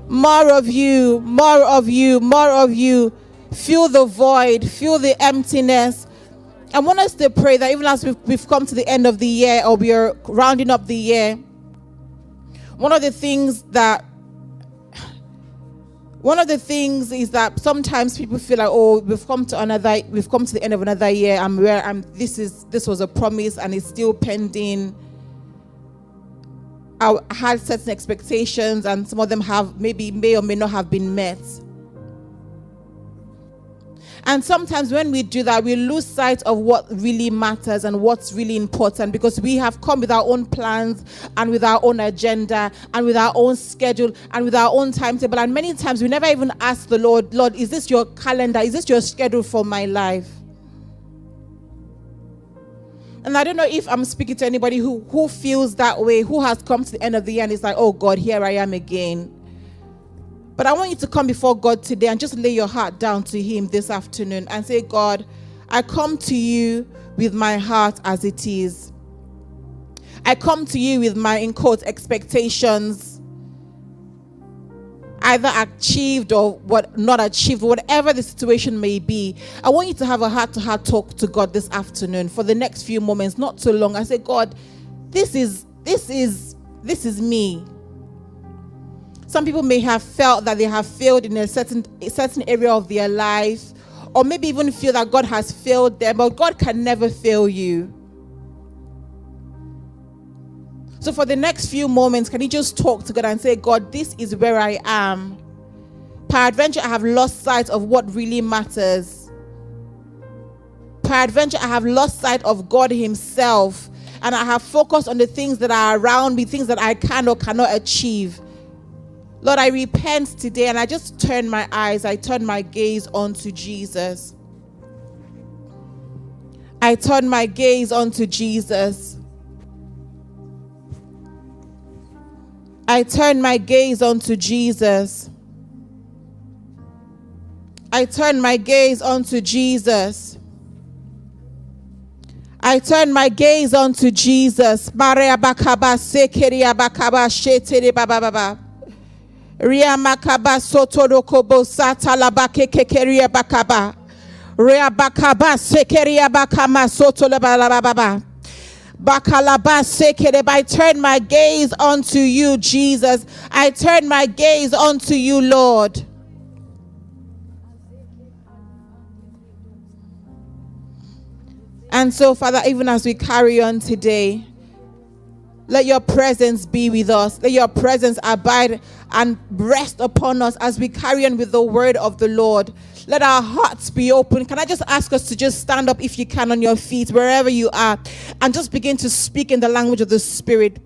More of you. More of you. More of you. Fill the void. Fill the emptiness. I want us to pray that even as we've, we've come to the end of the year or we are rounding up the year, one of the things that one of the things is that sometimes people feel like, oh, we've come to another, we've come to the end of another year. I'm where I'm. This is this was a promise and it's still pending. I had certain expectations, and some of them have maybe may or may not have been met. And sometimes when we do that, we lose sight of what really matters and what's really important because we have come with our own plans and with our own agenda and with our own schedule and with our own timetable. And many times we never even ask the Lord, Lord, is this your calendar? Is this your schedule for my life? And I don't know if I'm speaking to anybody who, who feels that way, who has come to the end of the year and is like, oh God, here I am again. But I want you to come before God today and just lay your heart down to Him this afternoon and say, God, I come to you with my heart as it is. I come to you with my, in quotes, expectations, either achieved or what not achieved, whatever the situation may be. I want you to have a heart to heart talk to God this afternoon for the next few moments, not too long. I say, God, this is, this is, this is me. Some people may have felt that they have failed in a certain a certain area of their life, or maybe even feel that God has failed them, but God can never fail you. So for the next few moments, can you just talk to God and say, God, this is where I am. Peradventure, I have lost sight of what really matters. Peradventure, I have lost sight of God Himself, and I have focused on the things that are around me, things that I can or cannot achieve. Lord, I repent today and I just turn my eyes, I turn my gaze onto Jesus. I turn my gaze onto Jesus. I turn my gaze onto Jesus. I turn my gaze onto Jesus. I turn my gaze onto Jesus. Maria bakaba sekeria bakaba shetere baba. Ria makaba sotoro kobo sata labake kekeria bakaba. Ria bakaba sekeria bakama baba. Bakalaba. I turn my gaze onto you, Jesus. I turn my gaze onto you, Lord. And so, Father, even as we carry on today, Let your presence be with us. Let your presence abide and rest upon us as we carry on with the word of the Lord. Let our hearts be open. Can I just ask us to just stand up if you can on your feet, wherever you are, and just begin to speak in the language of the Spirit?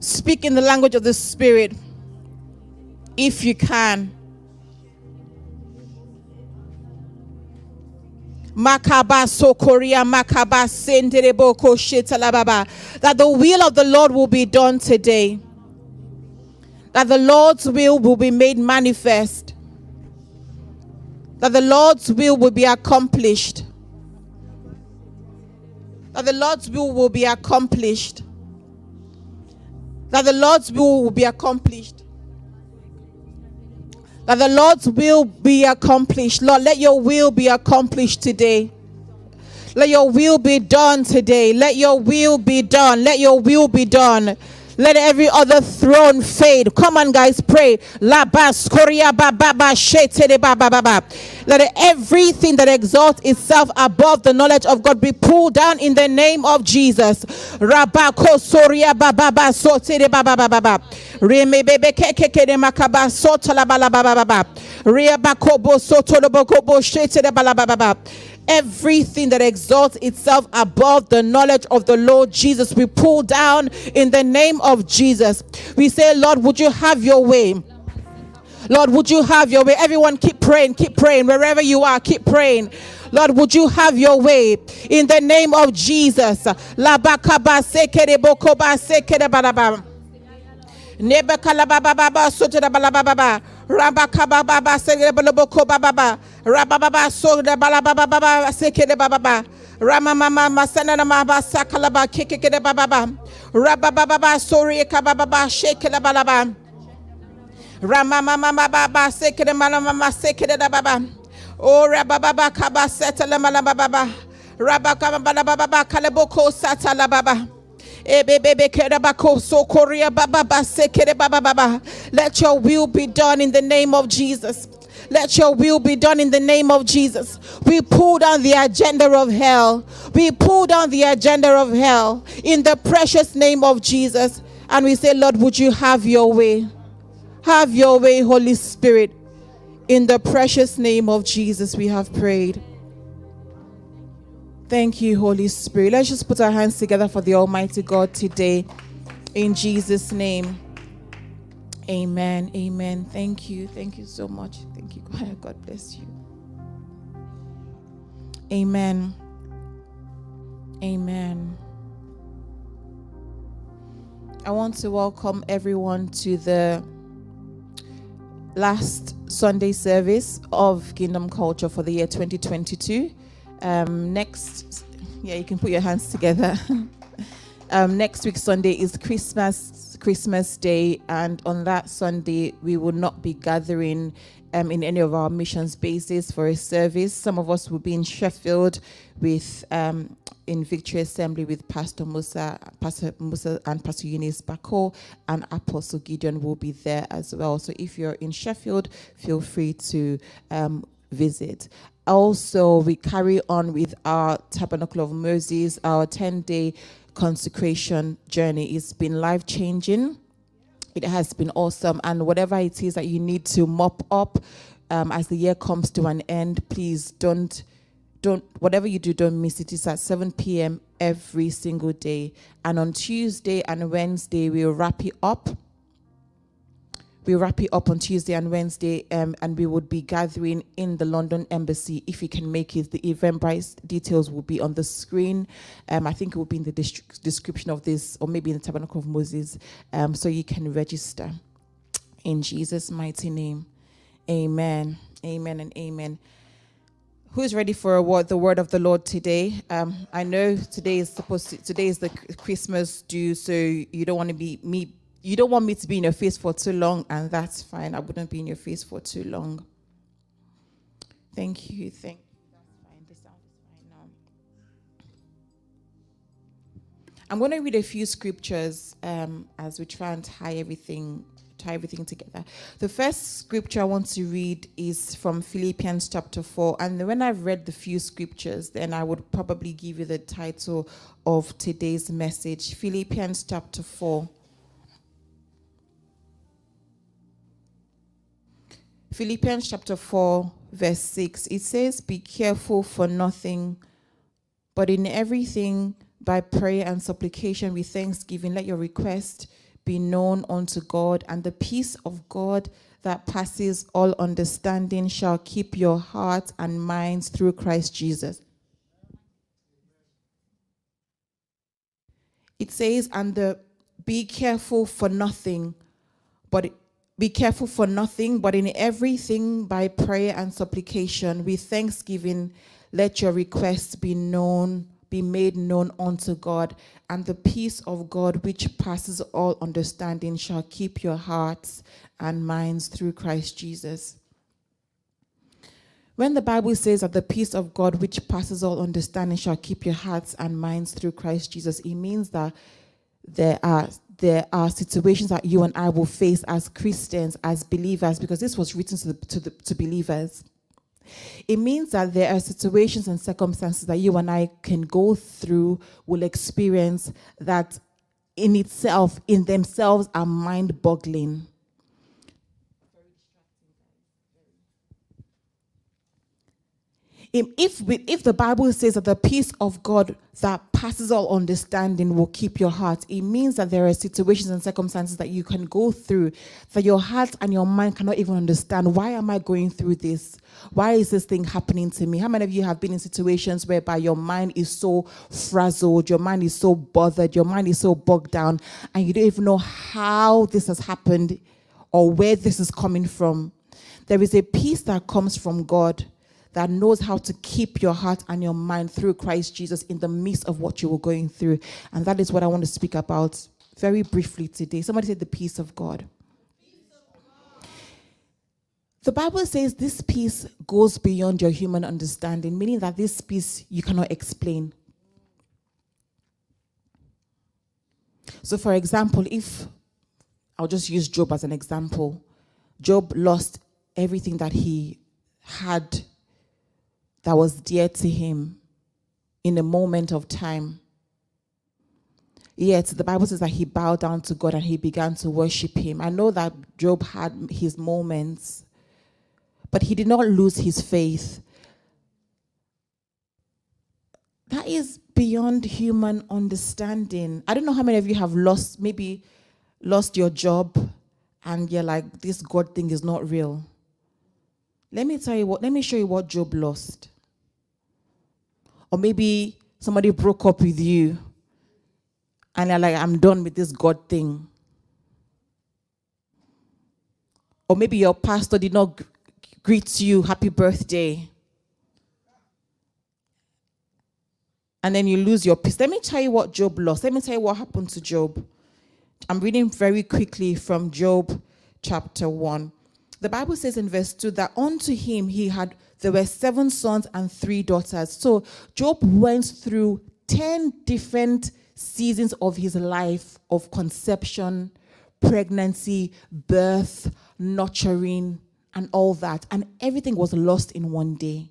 Speak in the language of the Spirit if you can. That the will of the Lord will be done today. That the Lord's will will be made manifest. That the Lord's will will be accomplished. That the Lord's will will be accomplished. That the Lord's will will be accomplished that the Lord's will be accomplished. Lord, let your will be accomplished today. Let your will be done today. Let your will be done. Let your will be done. Let every other throne fade. Come on, guys, pray. Let everything that exalts itself above the knowledge of God be pulled down in the name of Jesus. Rabako everything that exalts itself above the knowledge of the Lord Jesus. We pull down in the name of Jesus. We say, Lord, would you have your way? Lord, would you have your way? Everyone keep praying, keep praying. Wherever you are, keep praying. Lord, would you have your way in the name of Jesus? Rabakababa Segeleboko Baba Rababa So the Balababa Sekede Baba Sake the baba baba. Ramama Masana Maba Sakalaba Kikede Baba Rababa Sori Kababa Shekele Balaba Ramama Baba Sekede Malama Sekede Baba O Rababa Kaba Setele Malababa Rabakaba Baba Kaleboko Satala Baba let your will be done in the name of Jesus. Let your will be done in the name of Jesus. We pull down the agenda of hell. We pull down the agenda of hell in the precious name of Jesus. And we say, Lord, would you have your way? Have your way, Holy Spirit. In the precious name of Jesus, we have prayed. Thank you, Holy Spirit. Let's just put our hands together for the Almighty God today. In Jesus' name. Amen. Amen. Thank you. Thank you so much. Thank you. God bless you. Amen. Amen. I want to welcome everyone to the last Sunday service of Kingdom Culture for the year 2022. Um, next, yeah, you can put your hands together. um, next week Sunday is Christmas Christmas Day, and on that Sunday we will not be gathering um, in any of our missions bases for a service. Some of us will be in Sheffield with um, in Victory Assembly with Pastor Musa, Pastor Musa, and Pastor Eunice Bako, and Apostle Gideon will be there as well. So if you're in Sheffield, feel free to um, visit also we carry on with our tabernacle of moses our 10 day consecration journey. It's been life changing it has been awesome. And whatever it is that you need to mop up um, as the year comes to an end please don't don't whatever you do don't miss it. It's at 7 p.m every single day. And on tuesday and wednesday we'll wrap it up we wrap it up on Tuesday and Wednesday, um, and we would be gathering in the London Embassy if you can make it. The Eventbrite details will be on the screen. Um, I think it will be in the description of this, or maybe in the Tabernacle of Moses, um, so you can register. In Jesus' mighty name, Amen, Amen, and Amen. Who is ready for a word, the word of the Lord today? Um, I know today is supposed to, today is the Christmas due, so you don't want to be me you don't want me to be in your face for too long, and that's fine. I wouldn't be in your face for too long. Thank you. Thank you. That's fine. The sound is fine now. I'm going to read a few scriptures um, as we try and tie everything tie everything together. The first scripture I want to read is from Philippians chapter 4. And when I've read the few scriptures, then I would probably give you the title of today's message Philippians chapter 4. Philippians chapter 4, verse 6, it says, Be careful for nothing, but in everything, by prayer and supplication with thanksgiving, let your request be known unto God, and the peace of God that passes all understanding shall keep your hearts and minds through Christ Jesus. It says, and the be careful for nothing, but be careful for nothing, but in everything by prayer and supplication with thanksgiving, let your requests be known be made known unto God, and the peace of God, which passes all understanding, shall keep your hearts and minds through Christ Jesus. When the Bible says that the peace of God, which passes all understanding, shall keep your hearts and minds through Christ Jesus, it means that there are there are situations that you and I will face as Christians, as believers, because this was written to the, to, the, to believers it means that there are situations and circumstances that you and I can go through, will experience that in itself, in themselves, are mind boggling. If if the Bible says that the peace of God that passes all understanding will keep your heart, it means that there are situations and circumstances that you can go through that your heart and your mind cannot even understand. Why am I going through this? Why is this thing happening to me? How many of you have been in situations whereby your mind is so frazzled, your mind is so bothered, your mind is so bogged down, and you don't even know how this has happened or where this is coming from? There is a peace that comes from God that knows how to keep your heart and your mind through Christ Jesus in the midst of what you were going through. And that is what I want to speak about very briefly today. Somebody said the peace of God. The Bible says this peace goes beyond your human understanding, meaning that this peace you cannot explain. So, for example, if I'll just use Job as an example, Job lost everything that he had that was dear to him in a moment of time. Yet the Bible says that he bowed down to God and he began to worship him. I know that Job had his moments, but he did not lose his faith. That is beyond human understanding. I don't know how many of you have lost, maybe lost your job and you're like, this God thing is not real. Let me tell you what, let me show you what Job lost. Or maybe somebody broke up with you and you're like, I'm done with this God thing. Or maybe your pastor did not greet you, happy birthday. And then you lose your peace. Let me tell you what Job lost. Let me tell you what happened to Job. I'm reading very quickly from Job chapter 1. The Bible says in verse 2 that unto him he had there were seven sons and three daughters. So Job went through 10 different seasons of his life of conception, pregnancy, birth, nurturing, and all that. And everything was lost in one day.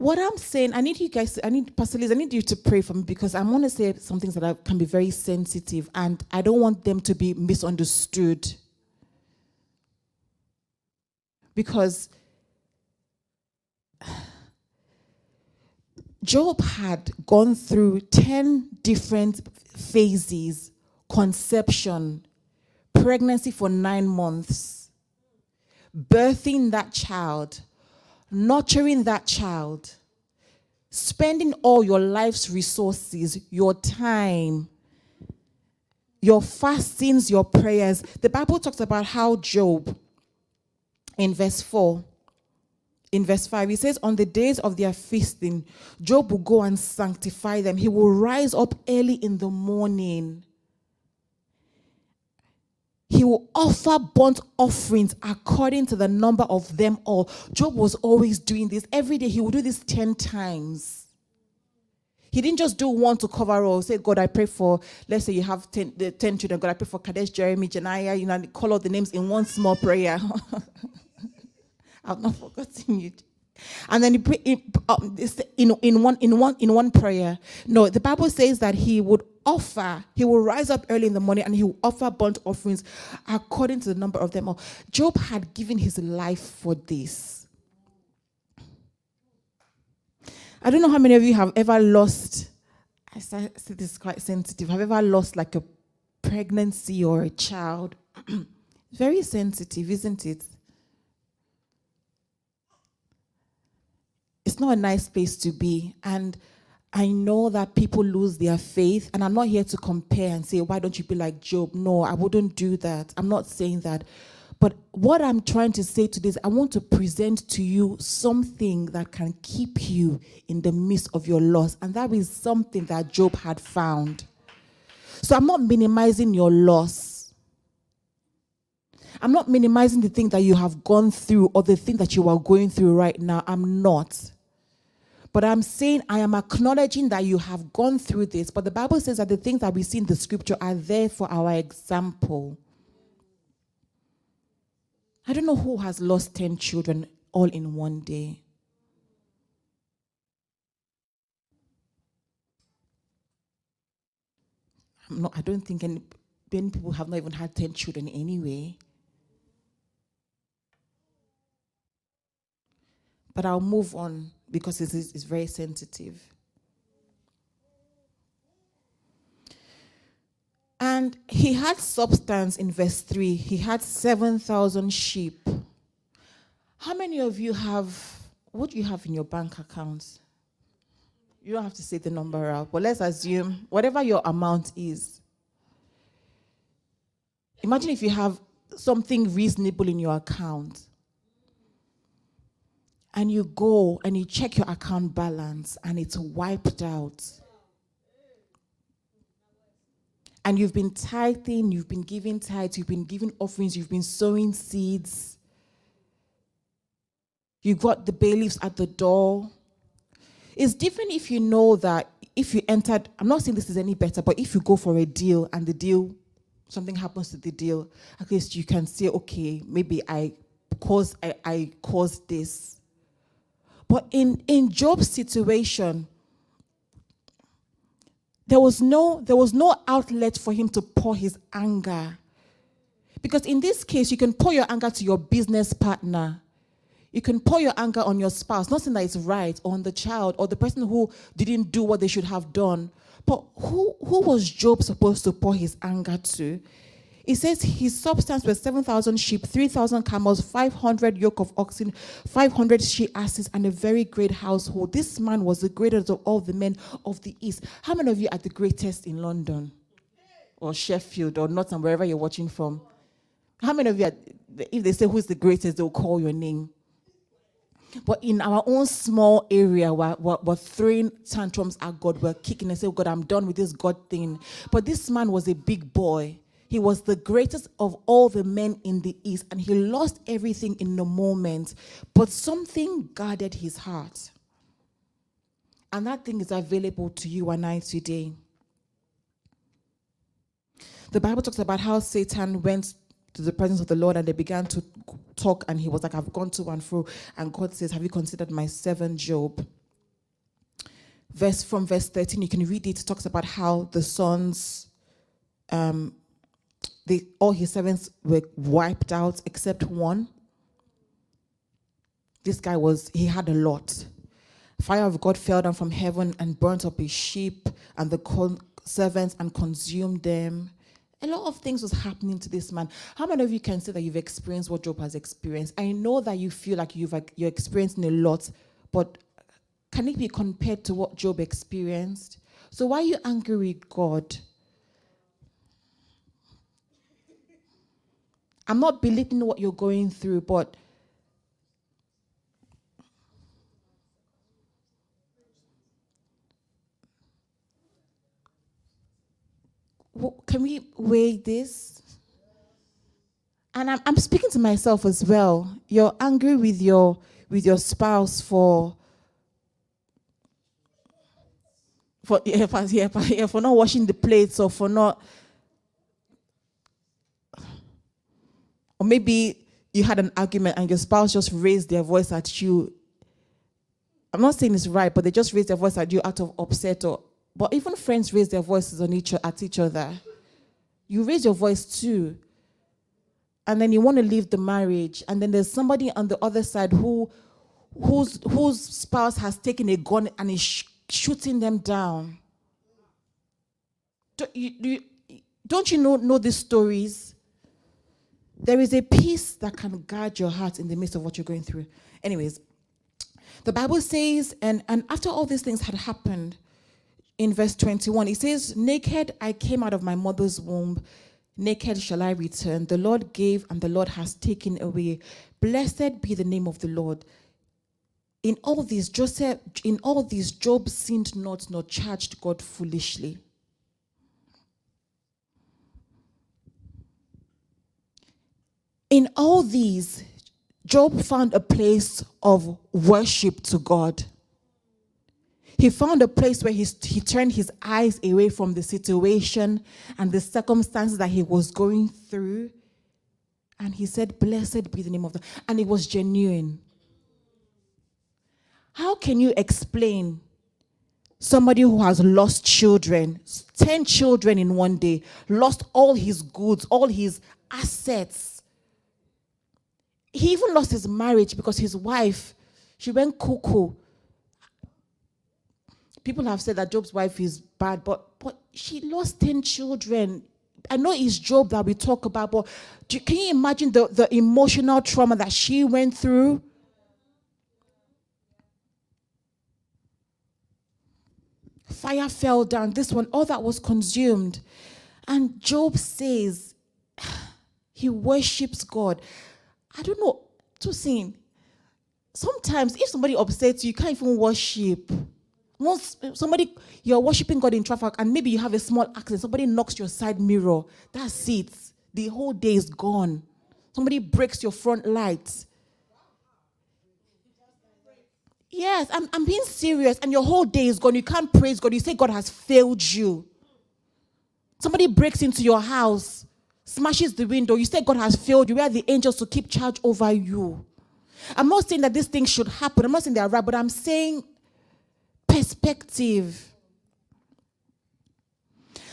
What I'm saying, I need you guys, I need Pastor Liz, I need you to pray for me because I want to say some things that can be very sensitive and I don't want them to be misunderstood. Because Job had gone through 10 different phases conception, pregnancy for nine months, birthing that child nurturing that child, spending all your life's resources, your time, your fastings, your prayers. The Bible talks about how Job, in verse 4, in verse 5, he says, On the days of their feasting, Job will go and sanctify them. He will rise up early in the morning he will offer burnt offerings according to the number of them all. Job was always doing this. Every day he would do this 10 times. He didn't just do one to cover all. Say, God, I pray for, let's say you have 10, the 10 children. God, I pray for Kadesh, Jeremy, Janaya. You know, call out the names in one small prayer. I've not forgotten you. And then he um, in, in, one, in, one, in one prayer. No, the Bible says that he would offer, he will rise up early in the morning and he will offer burnt offerings according to the number of them all. Job had given his life for this. I don't know how many of you have ever lost, I say this is quite sensitive, have ever lost like a pregnancy or a child. Very sensitive, isn't it? It's not a nice place to be. And I know that people lose their faith, and I'm not here to compare and say, why don't you be like Job? No, I wouldn't do that. I'm not saying that. But what I'm trying to say to this, I want to present to you something that can keep you in the midst of your loss. And that is something that Job had found. So I'm not minimizing your loss. I'm not minimizing the thing that you have gone through or the thing that you are going through right now. I'm not. But I'm saying I am acknowledging that you have gone through this. But the Bible says that the things that we see in the scripture are there for our example. I don't know who has lost 10 children all in one day. I'm not, I don't think any, many people have not even had 10 children anyway. But I'll move on because it is, it's very sensitive. And he had substance in verse 3. He had 7,000 sheep. How many of you have, what do you have in your bank accounts? You don't have to say the number out, but let's assume whatever your amount is. Imagine if you have something reasonable in your account and you go and you check your account balance and it's wiped out. And you've been tithing, you've been giving tithes, you've been giving offerings, you've been sowing seeds. You got the bailiffs at the door. It's different if you know that if you entered, I'm not saying this is any better, but if you go for a deal and the deal, something happens to the deal, at least you can say, okay, maybe I caused I, I caused this. But in, in Job's situation, there was no there was no outlet for him to pour his anger. Because in this case you can pour your anger to your business partner. You can pour your anger on your spouse. Not saying that it's right or on the child or the person who didn't do what they should have done. But who who was job supposed to pour his anger to it says his substance was 7,000 sheep, 3,000 camels, 500 yoke of oxen, 500 she asses, and a very great household. This man was the greatest of all the men of the East. How many of you are the greatest in London or Sheffield or Nottingham, wherever you're watching from? How many of you, are, if they say who's the greatest, they'll call your name? But in our own small area, we're, we're, we're, throwing tantrums at God. We're kicking and say, oh God, I'm done with this God thing. But this man was a big boy. He was the greatest of all the men in the East, and he lost everything in the moment. But something guarded his heart. And that thing is available to you and I today. The Bible talks about how Satan went to the presence of the Lord and they began to talk, and he was like, I've gone to and fro. And God says, Have you considered my servant Job? Verse from verse 13, you can read it, it talks about how the sons um, the, all his servants were wiped out except one. This guy was, he had a lot. Fire of God fell down from heaven and burnt up his sheep and the con- servants and consumed them. A lot of things was happening to this man. How many of you can say that you've experienced what Job has experienced? I know that you feel like you've you're experiencing a lot, but can it be compared to what Job experienced? So why are you angry with God? I'm not belittling what you're going through, but can we weigh this? And I'm, I'm speaking to myself as well. You're angry with your with your spouse for for yeah, for, yeah, for, yeah, for not washing the plates or for not or maybe you had an argument and your spouse just raised their voice at you. I'm not saying it's right but they just raised their voice at you out of upset or but even friends raise their voices on each at each other. You raise your voice too. And then you want to leave the marriage and then there's somebody on the other side who whose whose spouse has taken a gun and is sh- shooting them down. Don't you, you, don't you know, know these stories there is a peace that can guard your heart in the midst of what you're going through. Anyways the bible says and and after all these things had happened in verse 21 it says naked i came out of my mother's womb naked shall i return. The lord gave and the lord has taken away. Blessed be the name of the lord. In all these joseph in all these job sinned not nor charged god foolishly in all these job found a place of worship to god. He found a place where he, he turned his eyes away from the situation and the circumstances that he was going through. And he said blessed be the name of the and it was genuine. How can you explain somebody who has lost children 10 children in one day lost all his goods all his assets he even lost his marriage because his wife she went cuckoo. People have said that job's wife is bad but but she lost 10 children. I know it's job that we talk about but do, can you imagine the, the emotional trauma that she went through? Fire fell down this one all that was consumed. And job says he worships god i don't know to sing sometimes if somebody upsets you you can't even worship once somebody you're worshiping god in traffic and maybe you have a small accident somebody knocks your side mirror that's it the whole day is gone somebody breaks your front light Yes, I'm, I'm being serious, and your whole day is gone. You can't praise God. You say God has failed you. Somebody breaks into your house, smashes the window. You say God has failed you. Where are the angels to keep charge over you? I'm not saying that these things should happen. I'm not saying they're right, but I'm saying perspective.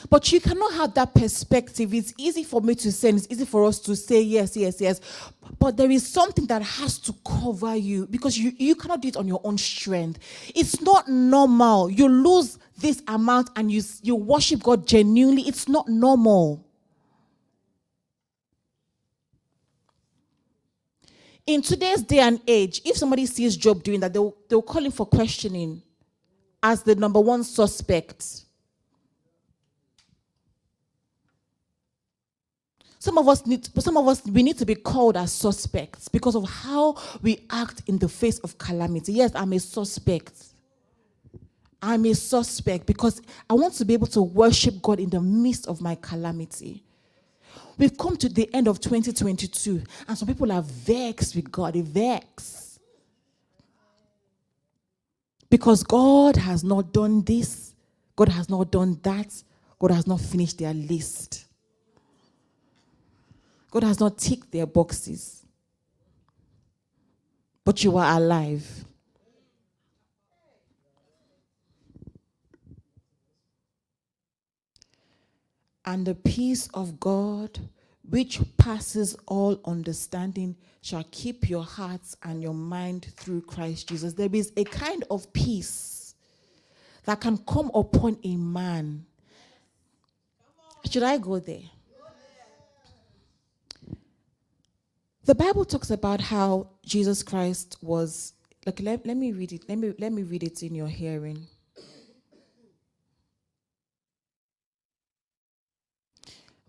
But you cannot have that perspective. It's easy for me to say, it's easy for us to say yes, yes, yes. But there is something that has to cover you because you, you cannot do it on your own strength. It's not normal. You lose this amount and you, you worship God genuinely. It's not normal. In today's day and age, if somebody sees Job doing that, they'll, they'll call him for questioning as the number one suspect. Some of us need some of us we need to be called as suspects because of how we act in the face of calamity. Yes, I'm a suspect. I'm a suspect because I want to be able to worship God in the midst of my calamity. We've come to the end of 2022, and some people are vexed with God, they vex. Because God has not done this, God has not done that, God has not finished their list. God has not ticked their boxes. But you are alive. And the peace of God, which passes all understanding, shall keep your hearts and your mind through Christ Jesus. There is a kind of peace that can come upon a man. Should I go there? The Bible talks about how Jesus Christ was like let, let me read it. Let me let me read it in your hearing.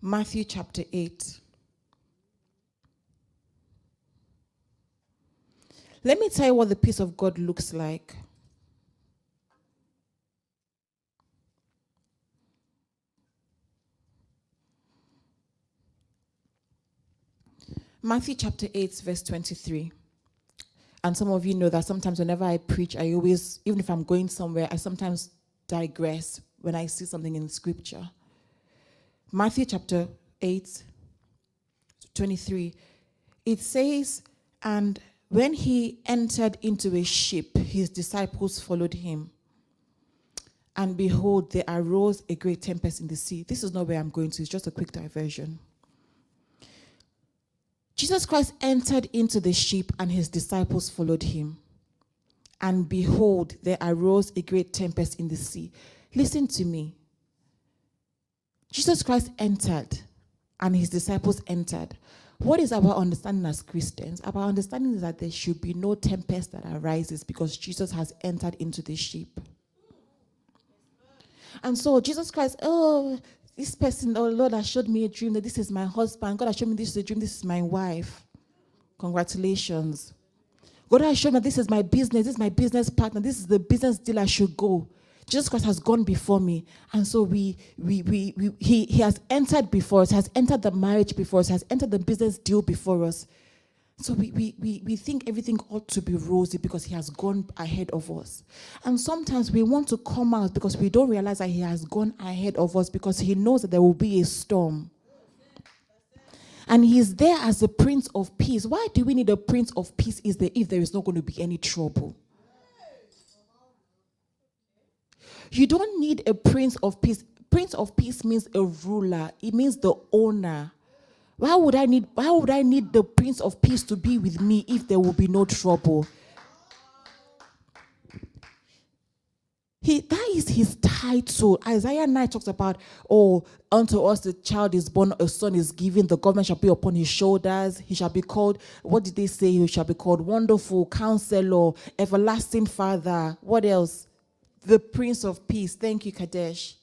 Matthew chapter 8. Let me tell you what the peace of God looks like. Matthew chapter 8, verse 23. And some of you know that sometimes whenever I preach, I always, even if I'm going somewhere, I sometimes digress when I see something in scripture. Matthew chapter 8, 23, it says, And when he entered into a ship, his disciples followed him. And behold, there arose a great tempest in the sea. This is not where I'm going to, it's just a quick diversion. Jesus Christ entered into the ship, and his disciples followed him. And behold, there arose a great tempest in the sea. Listen to me. Jesus Christ entered, and his disciples entered. What is our understanding as Christians? Our understanding is that there should be no tempest that arises because Jesus has entered into the ship. And so Jesus Christ, oh, this person, oh Lord, has showed me a dream that this is my husband. God has shown me this is a dream, this is my wife. Congratulations. God has shown me this is my business, this is my business partner, this is the business deal I should go. Jesus Christ has gone before me. And so we, we, we, we he, he has entered before us, has entered the marriage before us, has entered the business deal before us. So we, we, we, we think everything ought to be rosy because he has gone ahead of us. And sometimes we want to come out because we don't realize that he has gone ahead of us because he knows that there will be a storm. And he's there as the prince of peace. Why do we need a prince of peace is there if there is not going to be any trouble? You don't need a prince of peace. Prince of peace means a ruler. It means the owner. Why would I need why would I need the prince of peace to be with me if there will be no trouble? He, that is his title. Isaiah 9 talks about, oh, unto us the child is born, a son is given, the government shall be upon his shoulders. He shall be called, what did they say? He shall be called Wonderful, Counselor, Everlasting Father. What else? The Prince of Peace. Thank you, Kadesh.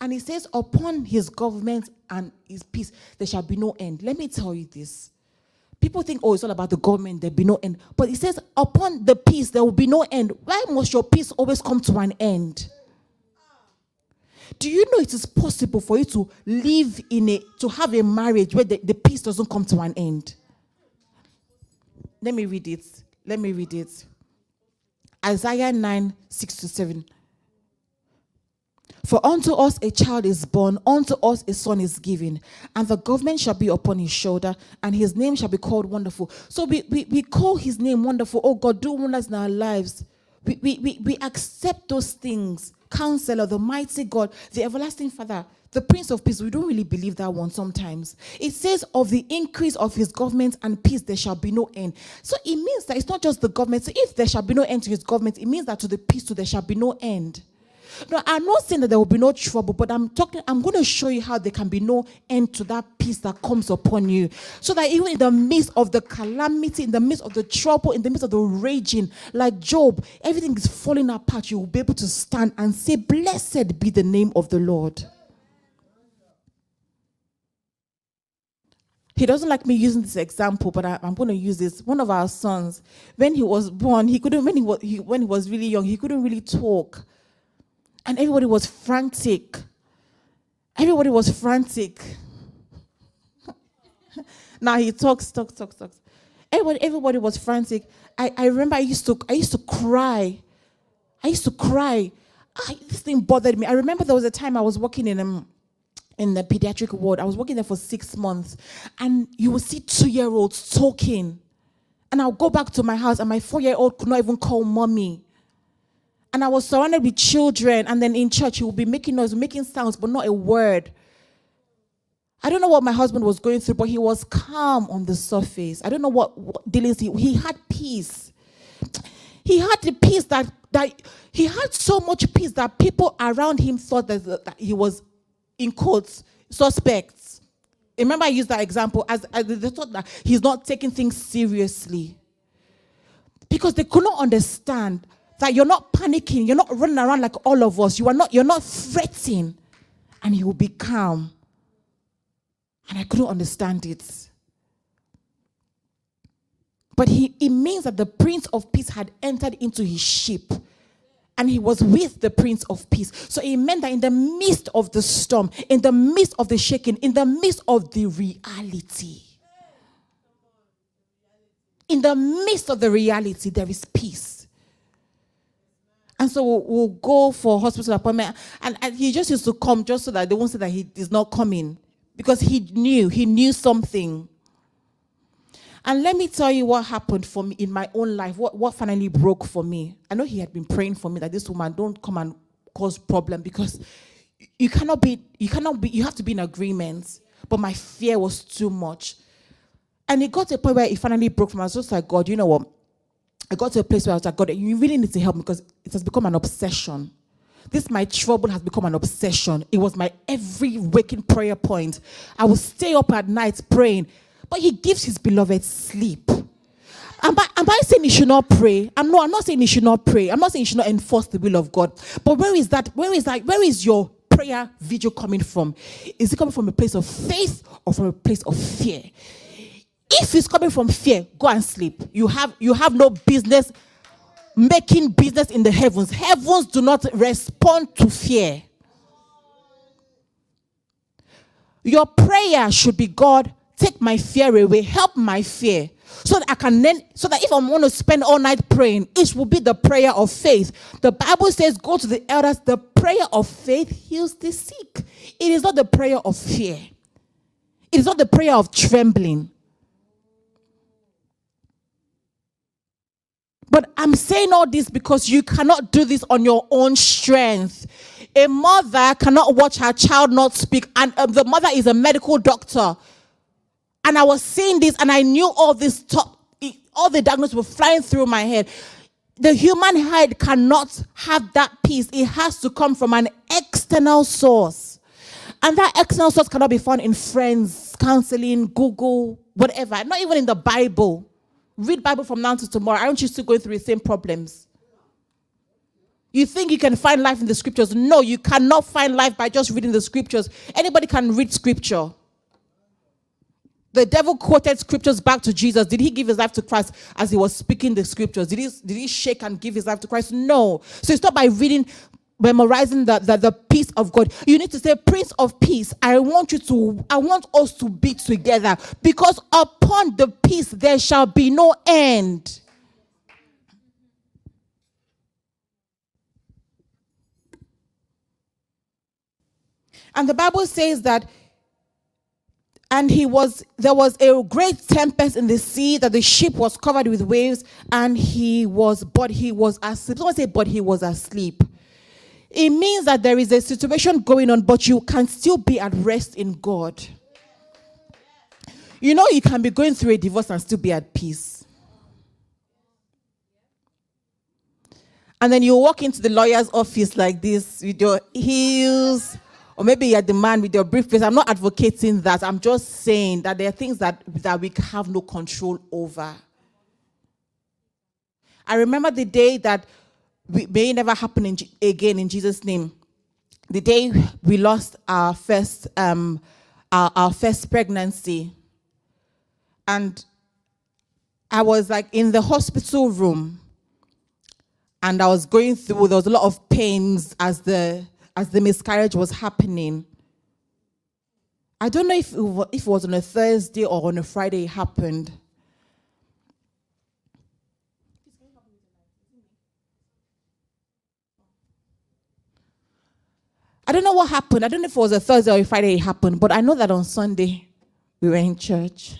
And he says, Upon his government and his peace, there shall be no end. Let me tell you this. People think, oh, it's all about the government, there'll be no end. But he says, upon the peace, there will be no end. Why must your peace always come to an end? Do you know it is possible for you to live in a to have a marriage where the, the peace doesn't come to an end? Let me read it. Let me read it. Isaiah 9 6 to 7. For unto us a child is born, unto us a son is given, and the government shall be upon his shoulder, and his name shall be called Wonderful. So we, we, we call his name Wonderful. Oh God, do wonders in our lives. We, we, we, we accept those things. Counselor, of the mighty God, the everlasting Father, the Prince of Peace. We don't really believe that one sometimes. It says, Of the increase of his government and peace, there shall be no end. So it means that it's not just the government. So if there shall be no end to his government, it means that to the peace, too, there shall be no end. No, I'm not saying that there will be no trouble, but I'm talking, I'm going to show you how there can be no end to that peace that comes upon you. So that even in the midst of the calamity, in the midst of the trouble, in the midst of the raging, like Job, everything is falling apart. You will be able to stand and say, Blessed be the name of the Lord. He doesn't like me using this example, but I, am going to use this. One of our sons, when he was born, he couldn't. When he was he, when he was really young, he couldn't really talk, and everybody was frantic. Everybody was frantic. now he talks, talks, talks, talks. Everybody, everybody was frantic. I, I remember I used to I used to cry. I used to cry. I, this thing bothered me. I remember there was a time I was working in a um, in the pediatric ward. I was working there for six months, and you will see two year olds talking. And I'll go back to my house, and my four year old could not even call mommy. And I was surrounded with children, and then in church, he would be making noise, making sounds, but not a word. I don't know what my husband was going through, but he was calm on the surface. I don't know what, what dealings he, he had peace. He had the peace that, that he had so much peace that people around him thought that, that he was in quotes, suspects. Remember, I used that example as, as they thought that he's not taking things seriously. Because they could not understand that you're not panicking, you're not running around like all of us, you are not, you're not fretting, and he will be calm. And I couldn't understand it. But he, it means that the Prince of Peace had entered into his ship and he was with the Prince of Peace. So it meant that in the midst of the storm, in the midst of the shaking, in the midst of the reality, in the midst of the reality, there is peace. And so we'll, we'll go for hospital appointment. And, and he just used to come just so that they won't say that he is not coming. Because he knew, he knew something. And let me tell you what happened for me in my own life, what, what finally broke for me. I know he had been praying for me that this woman don't come and cause problem because you cannot be, you cannot be, you have to be in agreement. But my fear was too much. And it got to a point where it finally broke from. I was just like, God, you know what? I got to a place where I was like, God, you really need to help me because it has become an obsession. This my trouble has become an obsession. It was my every waking prayer point. I would stay up at night praying, but He gives His beloved sleep. Am I, am I saying he should not pray? I'm not, I'm not saying he should not pray. I'm not saying he should not enforce the will of God. But where is that? Where is that? Where is your prayer video coming from? Is it coming from a place of faith or from a place of fear? If it's coming from fear, go and sleep. You have you have no business making business in the heavens. Heavens do not respond to fear. Your prayer should be God, take my fear away, help my fear. So that I can then, so that if I want to spend all night praying, it will be the prayer of faith. The Bible says, Go to the elders, the prayer of faith heals the sick. It is not the prayer of fear, it is not the prayer of trembling. But I'm saying all this because you cannot do this on your own strength. A mother cannot watch her child not speak, and um, the mother is a medical doctor. And I was seeing this, and I knew all this talk, all the diagnoses were flying through my head. The human head cannot have that peace, it has to come from an external source. And that external source cannot be found in friends, counseling, Google, whatever, not even in the Bible read Bible from now to tomorrow. Aren't you still going through the same problems? You think you can find life in the scriptures? No, you cannot find life by just reading the scriptures. Anybody can read scripture. The devil quoted scriptures back to Jesus. Did he give his life to Christ as he was speaking the scriptures? Did he, did he shake and give his life to Christ? No. So it's not by reading memorizing the, the, the peace of God. You need to say, Prince of Peace, I want you to, I want us to be together because upon the peace there shall be no end. And the Bible says that and he was there was a great tempest in the sea that the ship was covered with waves and he was but he was asleep someone say but he was asleep it means that there is a situation going on, but you can still be at rest in God. You know, you can be going through a divorce and still be at peace. And then you walk into the lawyer's office like this with your heels, or maybe you're the man with your briefcase. I'm not advocating that. I'm just saying that there are things that, that we have no control over. I remember the day that may never happen in, again in Jesus' name. The day we lost our first, um, our, our first pregnancy, and I was like in the hospital room, and I was going through. There was a lot of pains as the as the miscarriage was happening. I don't know if it was, if it was on a Thursday or on a Friday it happened. I don't know what happened. I don't know if it was a Thursday or a Friday it happened, but I know that on Sunday we were in church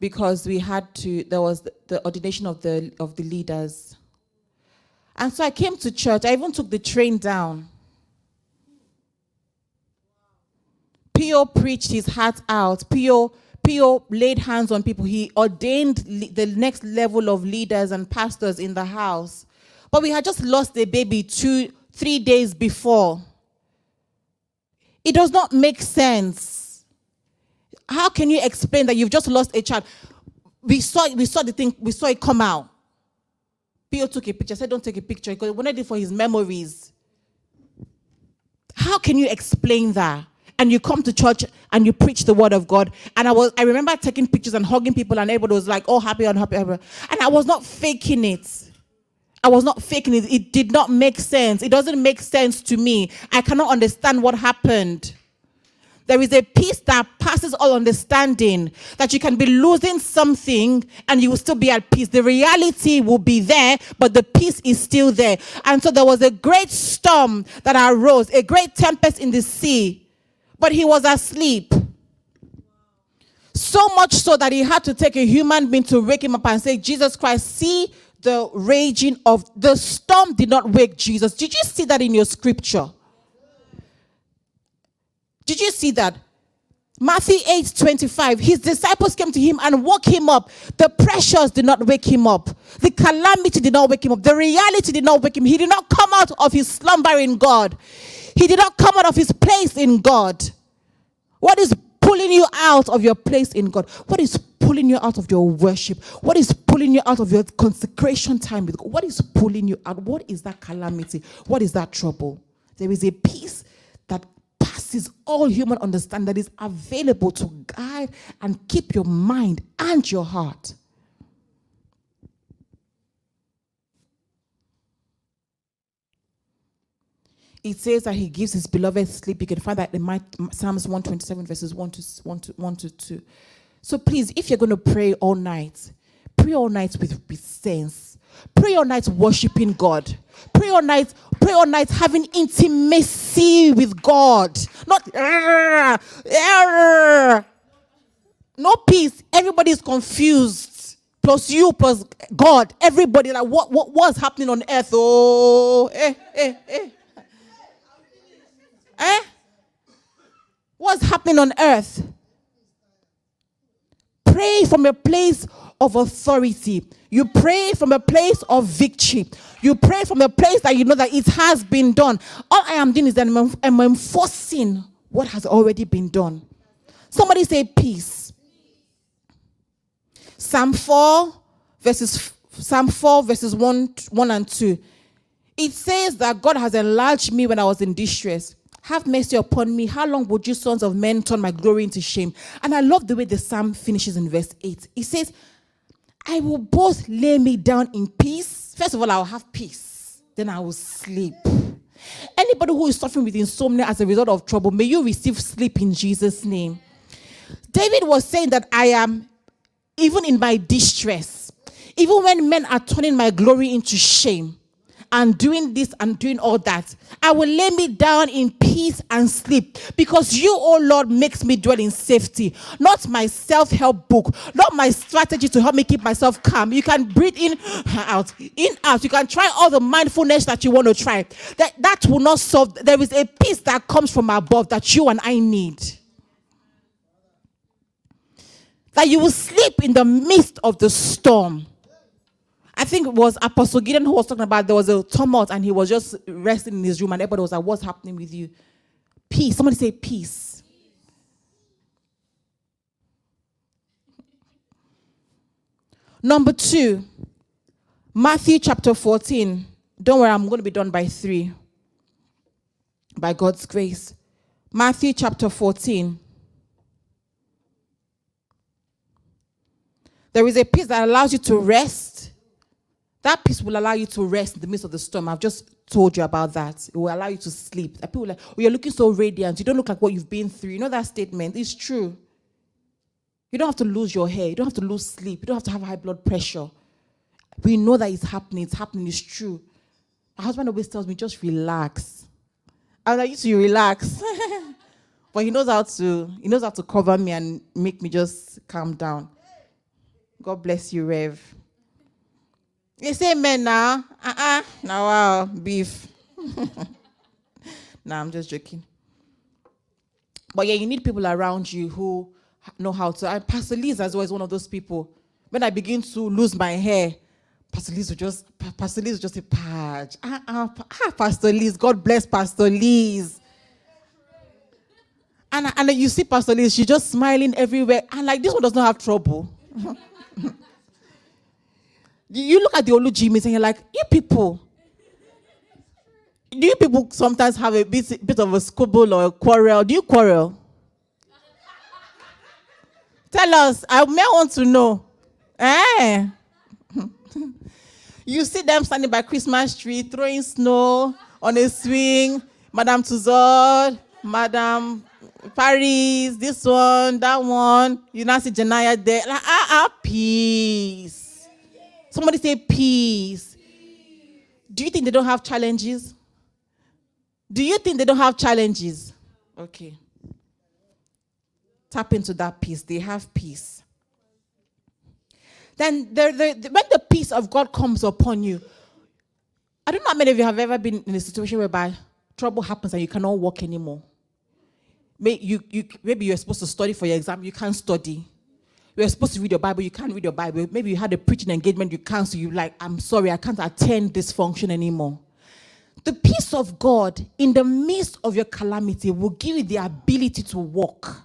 because we had to. There was the ordination of the of the leaders, and so I came to church. I even took the train down. Pio preached his heart out. Pio Pio laid hands on people. He ordained the next level of leaders and pastors in the house. But we had just lost a baby two three days before. It does not make sense. How can you explain that you've just lost a child? We saw, we saw the thing, we saw it come out. Pio took a picture. I said, Don't take a picture because he wanted it for his memories. How can you explain that? And you come to church and you preach the word of God. And I was, I remember taking pictures and hugging people, and everybody was like, "Oh, happy, unhappy, happy." And I was not faking it. I was not faking it. It did not make sense. It doesn't make sense to me. I cannot understand what happened. There is a peace that passes all understanding, that you can be losing something and you will still be at peace. The reality will be there, but the peace is still there. And so there was a great storm that arose, a great tempest in the sea, but he was asleep. So much so that he had to take a human being to wake him up and say, Jesus Christ, see the raging of the storm did not wake Jesus. Did you see that in your scripture? Did you see that? Matthew 8 25. His disciples came to him and woke him up. The pressures did not wake him up. The calamity did not wake him up. The reality did not wake him. He did not come out of his slumber in God. He did not come out of his place in God. What is pulling you out of your place in God? What is pulling you out of your worship? What is pulling you out of your consecration time with God? What is pulling you out? What is that calamity? What is that trouble? There is a peace that passes all human understanding that is available to guide and keep your mind and your heart. It says that he gives his beloved sleep. You can find that in my, Psalms 127, verses 1 to, 1 to, 1 to 2. So please, if you're going to pray all night, pray all night with, with sense. Pray all night worshiping God. Pray all night, pray all night having intimacy with God. Not error. no peace. Everybody's confused. Plus you, plus God. Everybody like what what what's happening on earth? Oh, eh, eh, eh. Eh? What's happening on earth? Pray from a place of authority. You pray from a place of victory. You pray from a place that you know that it has been done. All I am doing is that I'm, enforcing what has already been done. Somebody say peace. Psalm 4 verses Psalm 4 verses 1, 1 and 2. It says that God has enlarged me when I was in distress. Have mercy upon me. How long would you, sons of men, turn my glory into shame? And I love the way the psalm finishes in verse 8. It says, I will both lay me down in peace. First of all, I will have peace. Then I will sleep. Anybody who is suffering with insomnia as a result of trouble, may you receive sleep in Jesus' name. David was saying that I am, even in my distress, even when men are turning my glory into shame, and doing this and doing all that. I will lay me down in peace and sleep because you, oh Lord, makes me dwell in safety. Not my self help book, not my strategy to help me keep myself calm. You can breathe in, out, in, out. You can try all the mindfulness that you want to try. That, that will not solve. There is a peace that comes from above that you and I need. That you will sleep in the midst of the storm I think it was Apostle Gideon who was talking about there was a tumult and he was just resting in his room and everybody was like, What's happening with you? Peace. Somebody say peace. Number two, Matthew chapter 14. Don't worry, I'm going to be done by three. By God's grace. Matthew chapter 14. There is a peace that allows you to rest that peace will allow you to rest in the midst of the storm. I've just told you about that. It will allow you to sleep. People like, oh, you're looking so radiant. You don't look like what you've been through. You know that statement? It's true. You don't have to lose your hair. You don't have to lose sleep. You don't have to have high blood pressure. We know that it's happening. It's happening. It's true. My husband always tells me, just relax. I used to relax. but he knows how to, he knows how to cover me and make me just calm down. God bless you, Rev. You say men now. Uh-uh. Now wow, beef. nah, I'm just joking. But yeah, you need people around you who know how to. And Pastor Liz as well is one of those people. When I begin to lose my hair, Pastor Liz will just Pastor Liz will just say, Patch. Ah, ah, ah, Pastor Liz. God bless Pastor Liz. And, and you see Pastor Liz, she's just smiling everywhere. And like this one does not have trouble. You look at the Olu Jimmys and you're like, you people, do you people sometimes have a bit, bit of a squabble or a quarrel? Do you quarrel? Tell us. I may want to know. Eh? you see them standing by Christmas tree, throwing snow on a swing. Madame Tussauds, Madame Paris, this one, that one. You now see Janaya there. Like, ah, ah, peace. Somebody say peace. Do you think they don't have challenges? Do you think they don't have challenges? Okay. Tap into that peace. They have peace. Then, the, the, when the peace of God comes upon you, I don't know how many of you have ever been in a situation whereby trouble happens and you cannot walk anymore. Maybe, you, you, maybe you're supposed to study for your exam, you can't study. You're supposed to read your Bible, you can't read your Bible. Maybe you had a preaching engagement, you can't, so you like, I'm sorry, I can't attend this function anymore. The peace of God in the midst of your calamity will give you the ability to walk.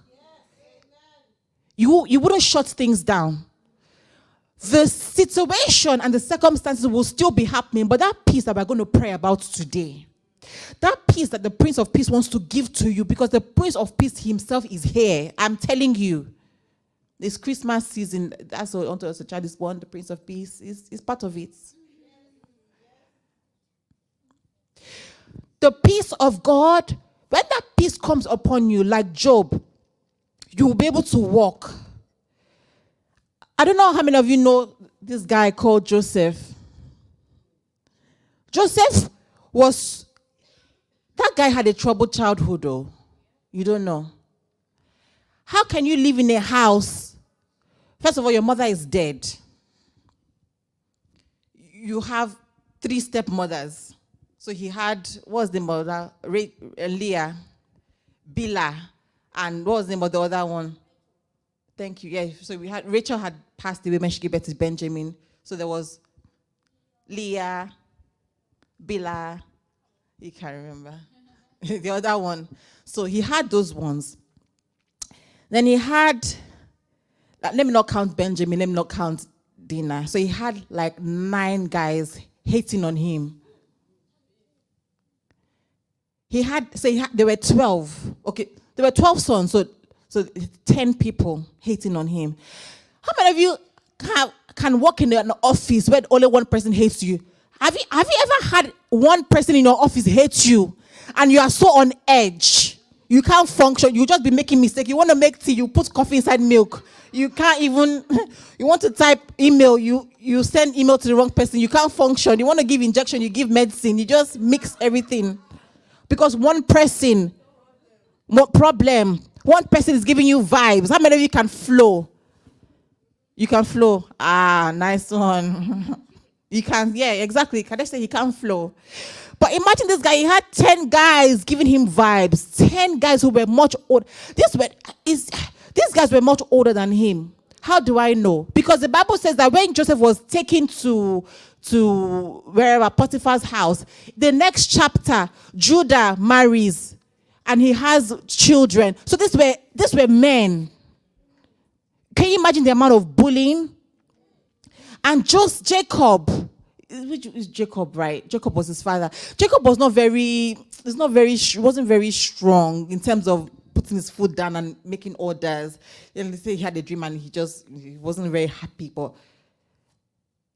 You, you wouldn't shut things down. The situation and the circumstances will still be happening, but that peace that we're going to pray about today, that peace that the Prince of Peace wants to give to you, because the Prince of Peace himself is here. I'm telling you. This Christmas season, that's what unto us a child is born, the Prince of Peace is, is part of it. The peace of God, when that peace comes upon you, like Job, you will be able to walk. I don't know how many of you know this guy called Joseph. Joseph was, that guy had a troubled childhood, though. You don't know. How can you live in a house? First of all, your mother is dead. You have three stepmothers. So he had, what was the mother? Uh, Leah, Bilhah, and what was the of the other one? Thank you. Yeah. So we had Rachel had passed away when she gave birth to Benjamin. So there was Leah, Bilhah. You can't remember. the other one. So he had those ones. Then he had, let me not count Benjamin, let me not count Dinah. So he had like nine guys hating on him. He had, so he had, there were 12. Okay, there were 12 sons, so, so 10 people hating on him. How many of you can, can work in an office where only one person hates you? Have you, have you ever had one person in your office hate you and you are so on edge? You can't function. You just be making mistakes. You want to make tea, you put coffee inside milk. You can't even, you want to type email, you, you send email to the wrong person. You can't function. You want to give injection, you give medicine. You just mix everything. Because one person more problem. One person is giving you vibes. How many of you can flow? You can flow. Ah, nice one. you can, yeah, exactly. Can I say he can flow? But imagine this guy, he had 10 guys giving him vibes. 10 guys who were much older. This were is these guys were much older than him. How do I know? Because the Bible says that when Joseph was taken to to wherever Potiphar's house, the next chapter, Judah marries and he has children. So these were these were men. Can you imagine the amount of bullying? And just Jacob, which is Jacob, right? Jacob was his father. Jacob was not very, it's not very, wasn't very strong in terms of putting his foot down and making orders. And they say he had a dream and he just he wasn't very happy, but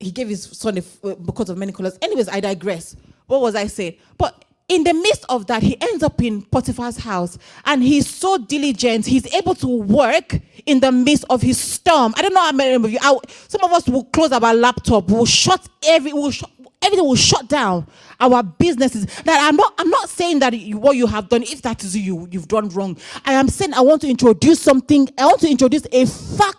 he gave his son a, uh, because of many colors. Anyways, I digress. What was I saying? But in the midst of that, he ends up in Potiphar's house and he's so diligent. He's able to work in the midst of his storm. I don't know how many of you, I, some of us will close our laptop, we'll shut every, we'll shut, everything will shut down. Our businesses that i'm not i'm not saying that what you have done if that is you you've done wrong. I am saying i want to introduce something i want to introduce a factor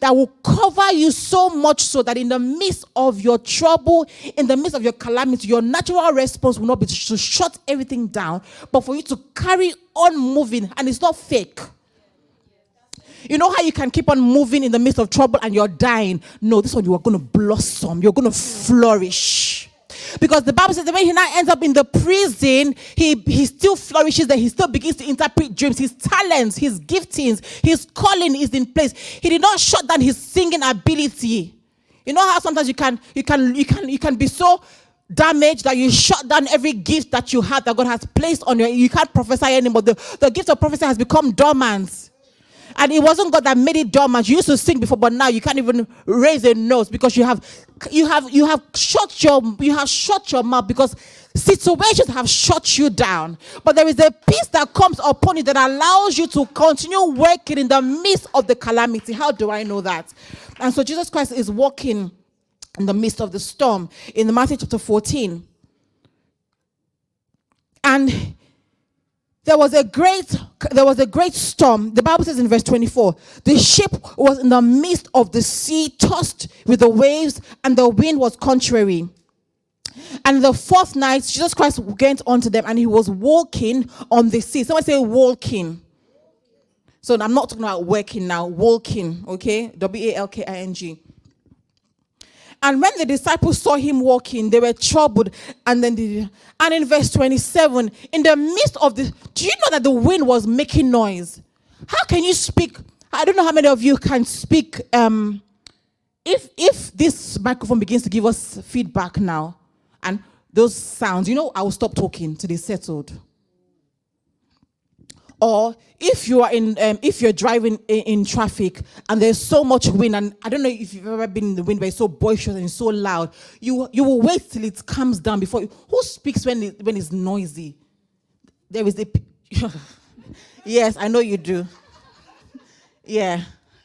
that will cover you so much so that in the midst of your trouble in the midst of your calamity your natural response will not be to shut everything down but for you to carry on moving and it's not fake you know how you can keep on moving in the midst of trouble and you're dying? No, this one you are going to blossom. You're going to flourish. Because the Bible says that when he now ends up in the prison, he, he still flourishes that he still begins to interpret dreams. His talents, his giftings, his calling is in place. He did not shut down his singing ability. You know how sometimes you can you can you can you can be so damaged that you shut down every gift that you have that God has placed on you. You can't prophesy anymore. The, the gift of prophecy has become dormant. And it wasn't God that made it dormant. You used to sing before, but now you can't even raise a note because you have you have you have shut your you have shut your mouth because situations have shut you down, but there is a peace that comes upon you that allows you to continue working in the midst of the calamity. How do I know that? And so Jesus Christ is walking in the midst of the storm in the Matthew chapter 14. And there was a great there was a great storm. The bible says in verse 24 the ship was in the midst of the sea tossed with the waves and the wind was contrary. And the fourth night jesus christ went onto them and he was walking on the sea. Someone say walking. So i'm not talking about working now. Walking okay? W-a-l-k-i-n-g and when the disciples saw him walking, they were troubled. And then, the, and in verse 27, in the midst of the, do you know that the wind was making noise? How can you speak? I don't know how many of you can speak. Um, if if this microphone begins to give us feedback now, and those sounds, you know, I will stop talking till they settled or if you are in um, if you're driving in, in, traffic and there's so much wind and i don't know if you've ever been in the wind but it's so boisterous and so loud you you will wait till it calms down before you, who speaks when it, when it's noisy? There is a yes i know you do. Yeah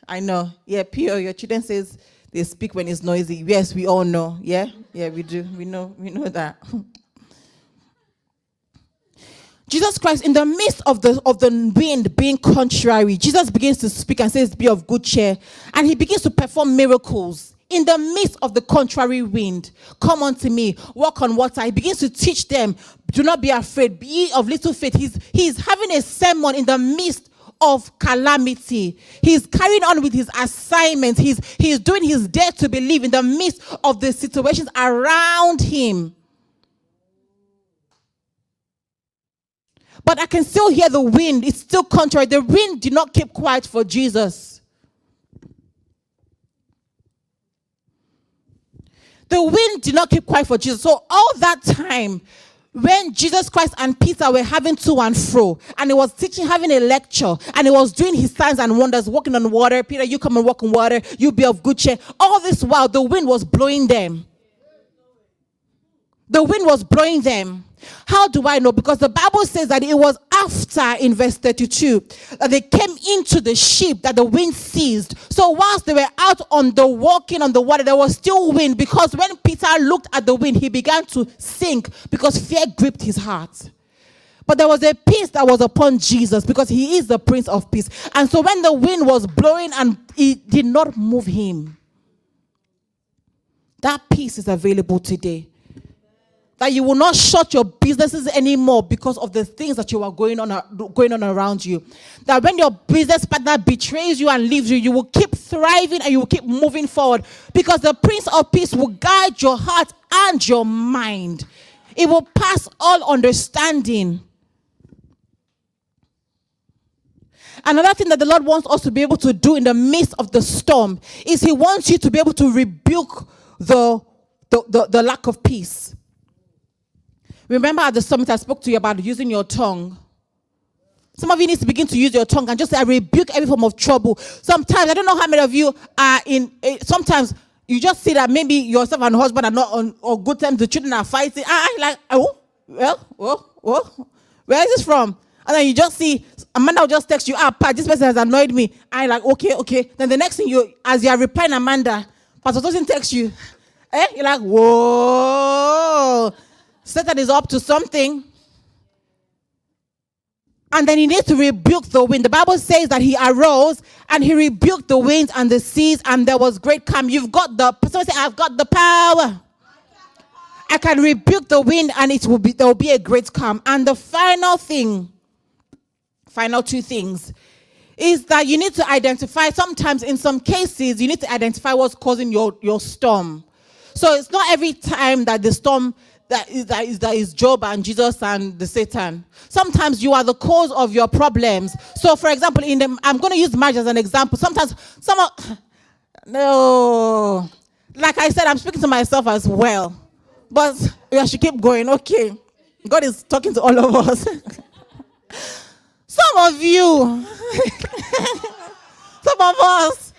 i know. Yeah pio your children says they speak when it's noisy. Yes we all know. Yeah yeah we do. We know we know that Jesus Christ, in the midst of the of the wind being contrary, Jesus begins to speak and says, Be of good cheer. And he begins to perform miracles in the midst of the contrary wind. Come unto me, walk on water. He begins to teach them, do not be afraid, be of little faith. He's he's having a sermon in the midst of calamity. He's carrying on with his assignment. He's he's doing his dare to believe in the midst of the situations around him. But I can still hear the wind. It's still contrary. The wind did not keep quiet for Jesus. The wind did not keep quiet for Jesus. So all that time, when Jesus Christ and Peter were having to and fro, and he was teaching, having a lecture, and he was doing his signs and wonders, walking on water. Peter, you come and walk on water, you be of good cheer. All this while, the wind was blowing them. The wind was blowing them. How do I know? Because the Bible says that it was after, in verse 32, that they came into the ship that the wind ceased. So, whilst they were out on the walking on the water, there was still wind. Because when Peter looked at the wind, he began to sink because fear gripped his heart. But there was a peace that was upon Jesus because he is the Prince of Peace. And so, when the wind was blowing and it did not move him, that peace is available today that you will not shut your businesses anymore because of the things that you are going on going on around you. That when your business partner betrays you and leaves you you will keep thriving and you will keep moving forward because the prince of peace will guide your heart and your mind. It will pass all understanding. Another thing that the Lord wants us to be able to do in the midst of the storm is He wants you to be able to rebuke the, the, the, the lack of peace. Remember at the summit, I spoke to you about using your tongue. Some of you need to begin to use your tongue and just say, I rebuke every form of trouble. Sometimes, I don't know how many of you are in, eh, sometimes you just see that maybe yourself and husband are not on, good terms, the children are fighting. I, I like, oh, well, well, well, where is this from? And then you just see Amanda will just text you, ah, Pat, this person has annoyed me. I like, okay, okay. Then the next thing you, as you are replying, Amanda, Pastor doesn't text you. Eh? You're like, whoa. Satan is up to something. And then he needs to rebuke the wind. The Bible says that he arose and he rebuked the winds and the seas, and there was great calm. You've got the someone say, I've got the power. I can rebuke the wind and it will be there will be a great calm. And the final thing, final two things, is that you need to identify sometimes in some cases you need to identify what's causing your, your storm. So it's not every time that the storm that is, that is that is Job and Jesus and the Satan. Sometimes you are the cause of your problems. So, for example, in the I'm going to use marriage as an example. Sometimes some of, no, like I said, I'm speaking to myself as well. But I should keep going. Okay, God is talking to all of us. some of you, some of us.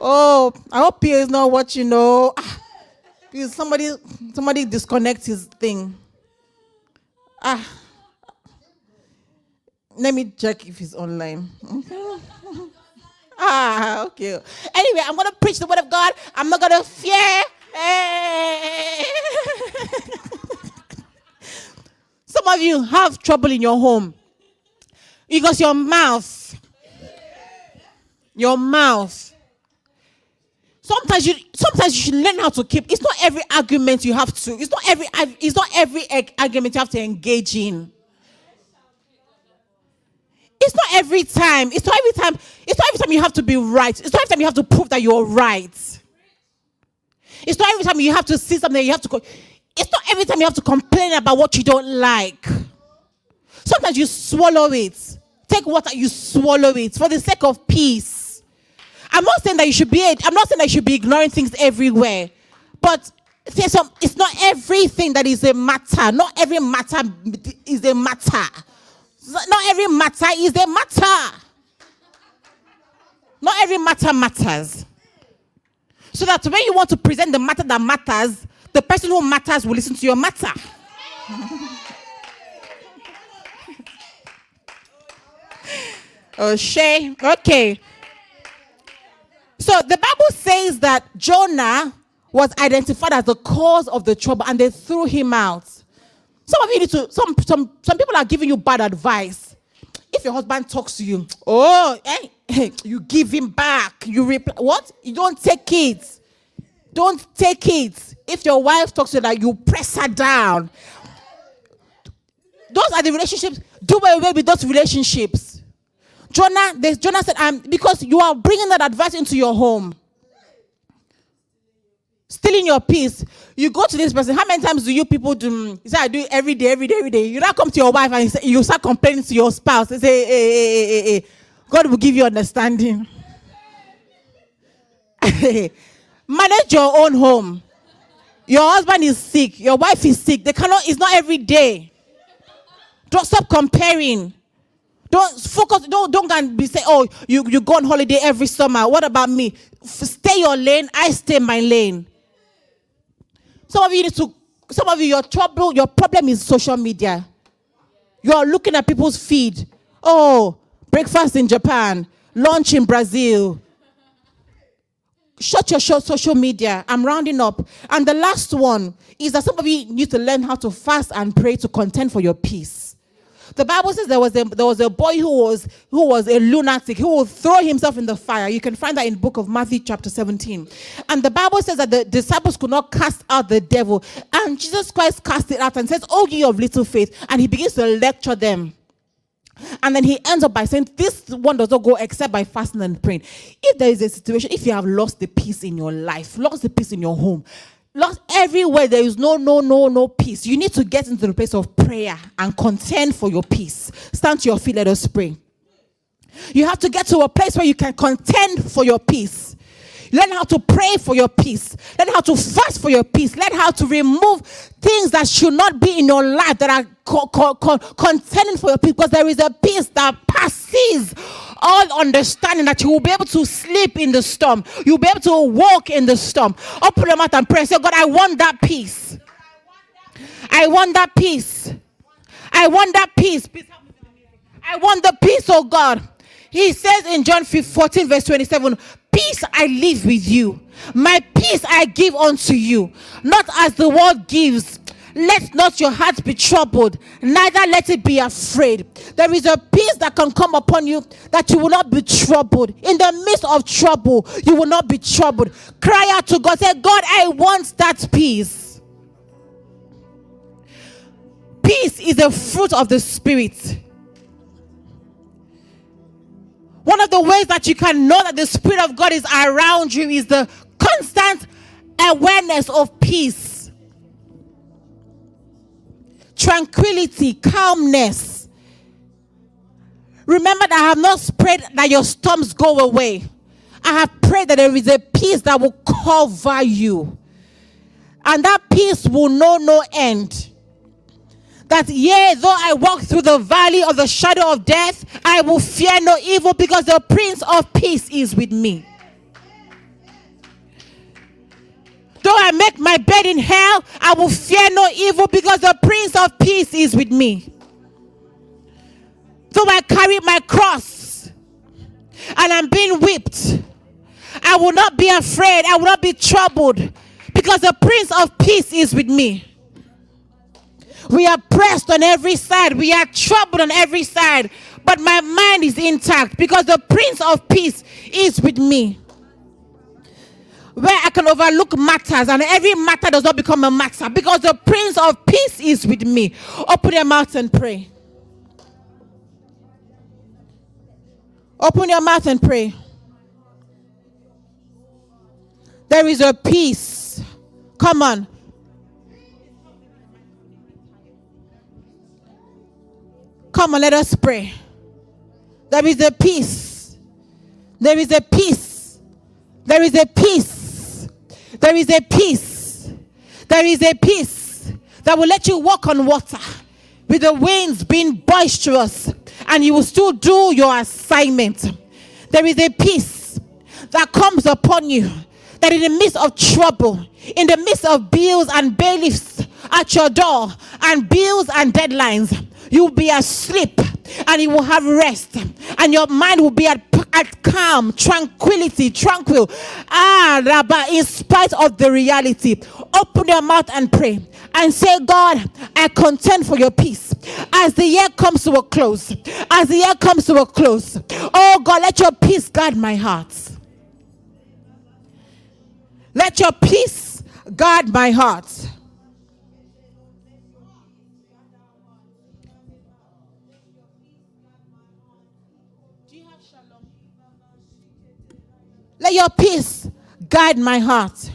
Oh, I hope he is not watching. No. Ah. Please, somebody, somebody disconnect his thing. Ah. Let me check if he's online. ah, okay. Anyway, I'm gonna preach the word of God. I'm not gonna fear. Hey. Some of you have trouble in your home because your mouth, your mouth. Sometimes you sometimes you should learn how to keep. It's not every argument you have to. It's not every. It's not every argument you have to engage in. It's not every time. It's not every time. It's not every time you have to be right. It's not every time you have to prove that you're right. It's not every time you have to see something you have to. go it's not every time you have to complain about what you don't like. Sometimes you swallow it. Take water, you swallow it for the sake of peace. I'm not saying that you should be. I'm not saying that you should be ignoring things everywhere, but some. It's not everything that is a matter. Not every matter is a matter. Not every matter is a matter. Not every matter matters. So that when you want to present the matter that matters, the person who matters will listen to your matter. oh, Shay. Okay. So the Bible says that Jonah was identified as the cause of the trouble and they threw him out. Some of you need to, some, some, some people are giving you bad advice. If your husband talks to you, oh, hey, you give him back. You reply, what? You don't take it. Don't take it. If your wife talks to you like you press her down. Those are the relationships. Do away with those relationships. Jonah, Jonah said, I'm, because you are bringing that advice into your home. Stealing your peace. You go to this person. How many times do you people do? You say, I do it every day, every day, every day. You now come to your wife and you, say, you start complaining to your spouse. You say, hey, hey, hey, hey, God will give you understanding. Manage your own home. Your husband is sick. Your wife is sick. They cannot, it's not every day. Don't stop comparing. Don't focus, don't, don't go and be say, oh, you, you go on holiday every summer. What about me? Stay your lane, I stay my lane. Some of you need to, some of you, your trouble, your problem is social media. You are looking at people's feed. Oh, breakfast in Japan, lunch in Brazil, shut your social media. I'm rounding up. And the last one is that some of you need to learn how to fast and pray to contend for your peace. The Bible says there was a there was a boy who was who was a lunatic who would throw himself in the fire. You can find that in book of Matthew chapter 17. And the Bible says that the disciples could not cast out the devil. And Jesus Christ cast it out and says, Oh ye of little faith. And he begins to lecture them. And then he ends up by saying, This one does not go except by fasting and praying. If there is a situation, if you have lost the peace in your life, lost the peace in your home, lost everywhere, there is no, no, no, no peace. You need to get into the place of prayer and contend for your peace. Stand to your feet, let us pray. You have to get to a place where you can contend for your peace. Learn how to pray for your peace. Learn how to fast for your peace. Learn how to remove things that should not be in your life that are co- co- co- contending for your peace. Because there is a peace that passes all understanding that you will be able to sleep in the storm. You'll be able to walk in the storm. Open your mouth and pray. Say, God, I want that peace. I want that peace. I want that peace. I want the peace, oh God. He says in John 14, verse 27, Peace I live with you, my peace I give unto you, not as the world gives. Let not your heart be troubled, neither let it be afraid. There is a peace that can come upon you that you will not be troubled. In the midst of trouble, you will not be troubled. Cry out to God, say, God, I want that peace. Peace is a fruit of the Spirit. One of the ways that you can know that the Spirit of God is around you is the constant awareness of peace, tranquility, calmness. Remember that I have not prayed that your storms go away. I have prayed that there is a peace that will cover you. And that peace will know no end that yea, though I walk through the valley of the shadow of death, I will fear no evil because the Prince of Peace is with me. Though I make my bed in hell, I will fear no evil because the Prince of Peace is with me. Though I carry my cross and I'm being whipped, I will not be afraid. I will not be troubled because the Prince of Peace is with me. We are pressed on every side, we are troubled on every side, but my mind is intact because the Prince of Peace is with me. Where I can overlook matters and every matter does not become a matter because the Prince of Peace is with me. Open your mouth and pray. Open your mouth and pray. There is a peace. Come on. Come on, let us pray. There is a peace. There is a peace. There is a peace. There is a peace. There is a peace that will let you walk on water with the winds being boisterous and you will still do your assignment. There is a peace that comes upon you that in the midst of trouble, in the midst of bills and bailiffs at your door, and bills and deadlines, you'll be asleep and you will have rest, and your mind will be at, at calm, tranquility, tranquil. Ah, Rabba, in spite of the reality, open your mouth and pray and say, God, I contend for your peace as the year comes to a close. As the year comes to a close, oh God, let your peace guard my heart. Let your peace guard my heart. Let your peace guide my heart.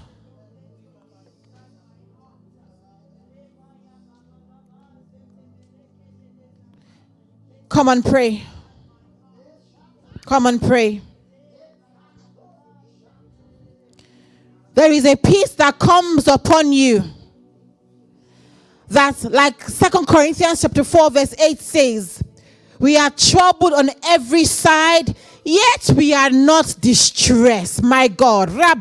Come and pray. Come and pray. There is a peace that comes upon you. That, like Second Corinthians chapter 4, verse 8 says, we are troubled on every side, yet we are not distressed. My God. Let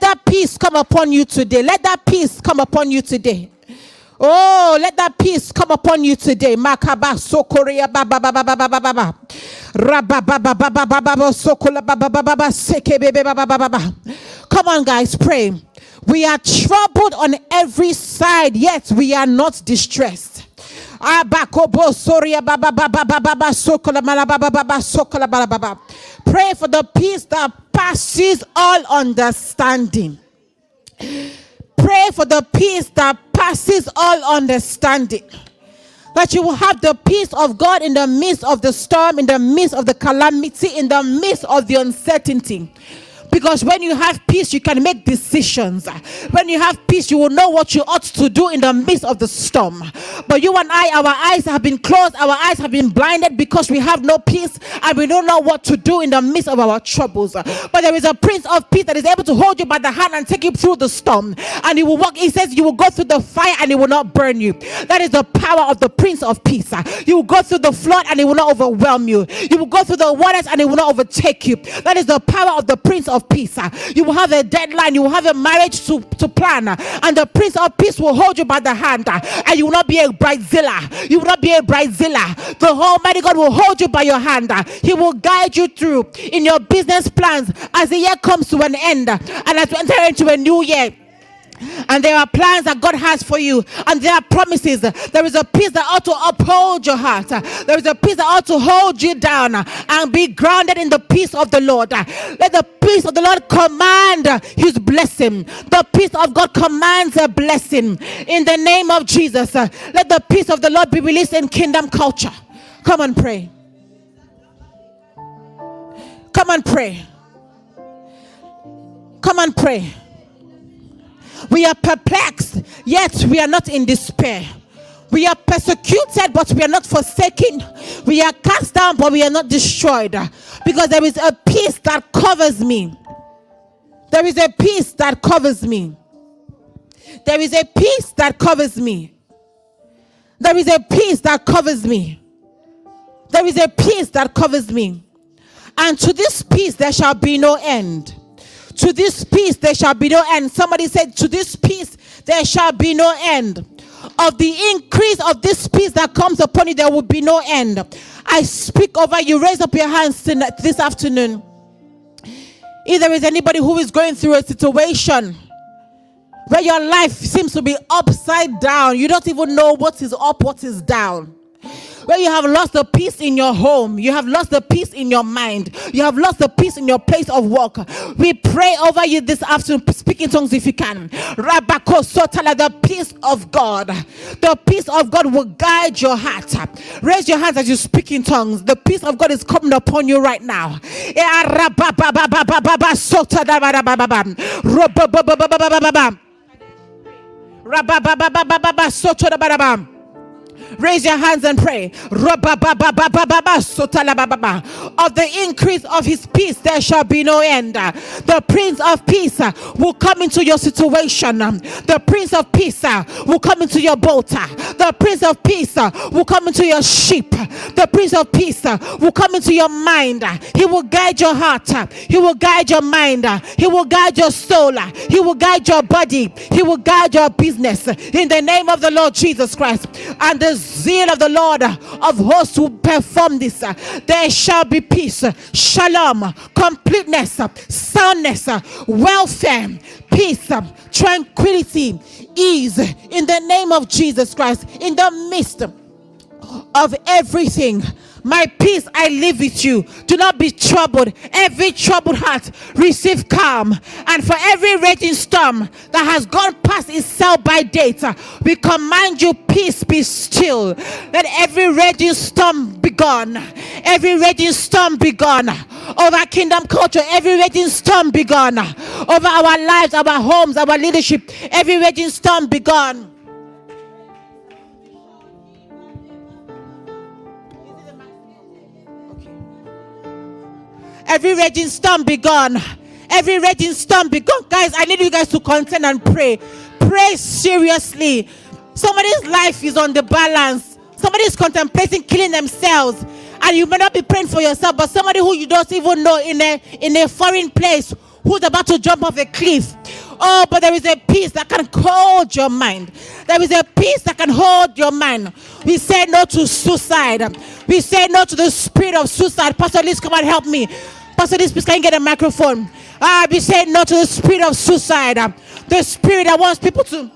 that peace come upon you today. Let that peace come upon you today. Oh, let that peace come upon you today. Makaba sokoria baba baba baba baba. Rabba baba baba baba sokola baba baba bebe baba baba. Come on, guys, pray. We are troubled on every side, yet we are not distressed. Pray for the peace that passes all understanding. Pray for the peace that passes all understanding. That you will have the peace of God in the midst of the storm, in the midst of the calamity, in the midst of the uncertainty. Because when you have peace, you can make decisions. When you have peace, you will know what you ought to do in the midst of the storm. But you and I, our eyes have been closed, our eyes have been blinded because we have no peace and we don't know what to do in the midst of our troubles. But there is a Prince of Peace that is able to hold you by the hand and take you through the storm. And he will walk, he says, you will go through the fire and it will not burn you. That is the power of the Prince of Peace. You will go through the flood and it will not overwhelm you. You will go through the waters and it will not overtake you. That is the power of the Prince of Peace. Uh, you will have a deadline, you will have a marriage to, to plan, uh, and the Prince of Peace will hold you by the hand, uh, and you will not be a bridezilla. You will not be a bridezilla. The Almighty God will hold you by your hand. He will guide you through in your business plans as the year comes to an end, and as we enter into a new year. And there are plans that God has for you, and there are promises. There is a peace that ought to uphold your heart. There is a peace that ought to hold you down and be grounded in the peace of the Lord. Let the peace of the Lord command his blessing. The peace of God commands a blessing in the name of Jesus. Let the peace of the Lord be released in kingdom culture. Come and pray. Come and pray. Come and pray. We are perplexed, yet we are not in despair. We are persecuted, but we are not forsaken. We are cast down, but we are not destroyed. Because there is a peace that covers me. There is a peace that covers me. There is a peace that covers me. There is a peace that covers me. There is a peace that covers me. And to this peace there shall be no end. To this peace there shall be no end. Somebody said, To this peace there shall be no end. Of the increase of this peace that comes upon you, there will be no end. I speak over you. Raise up your hands tonight, this afternoon. If there is anybody who is going through a situation where your life seems to be upside down, you don't even know what is up, what is down where you have lost the peace in your home, you have lost the peace in your mind, you have lost the peace in your place of work. We pray over you this afternoon. Speak in tongues if you can. Rabako Sotala, the peace of God. The peace of God will guide your heart. Raise your hands as you speak in tongues. The peace of God is coming upon you right now. Raise your hands and pray. Of the increase of his peace, there shall be no end. The Prince of Peace uh, will come into your situation. Um, the Prince of Peace uh, will come into your boat. Uh, the Prince of Peace uh, will come into your ship. Uh, the Prince of Peace uh, will come into your mind. He will guide your heart. He will guide your mind. He will guide your soul. He will guide your body. He will guide your business. In the name of the Lord Jesus Christ. And the zeal of the Lord of hosts will perform this. There shall be peace, shalom, completeness, soundness, welfare, peace, tranquility, ease in the name of Jesus Christ in the midst of everything my peace I leave with you. Do not be troubled. Every troubled heart receive calm. And for every raging storm that has gone past itself by date, uh, we command you, peace be still. Let every raging storm be gone. Every raging storm be gone. Over kingdom culture, every raging storm be gone. Over our lives, our homes, our leadership, every raging storm be gone. Every raging storm be gone. Every raging storm be gone. Guys, I need you guys to contend and pray. Pray seriously. Somebody's life is on the balance. Somebody is contemplating killing themselves. And you may not be praying for yourself, but somebody who you don't even know in a in a foreign place who's about to jump off a cliff. Oh, but there is a peace that can hold your mind. There is a peace that can hold your mind. We say no to suicide. We say no to the spirit of suicide. Pastor please come and help me. Pastor, this please can you get a microphone? Ah, we say no to the spirit of suicide. The spirit that wants people to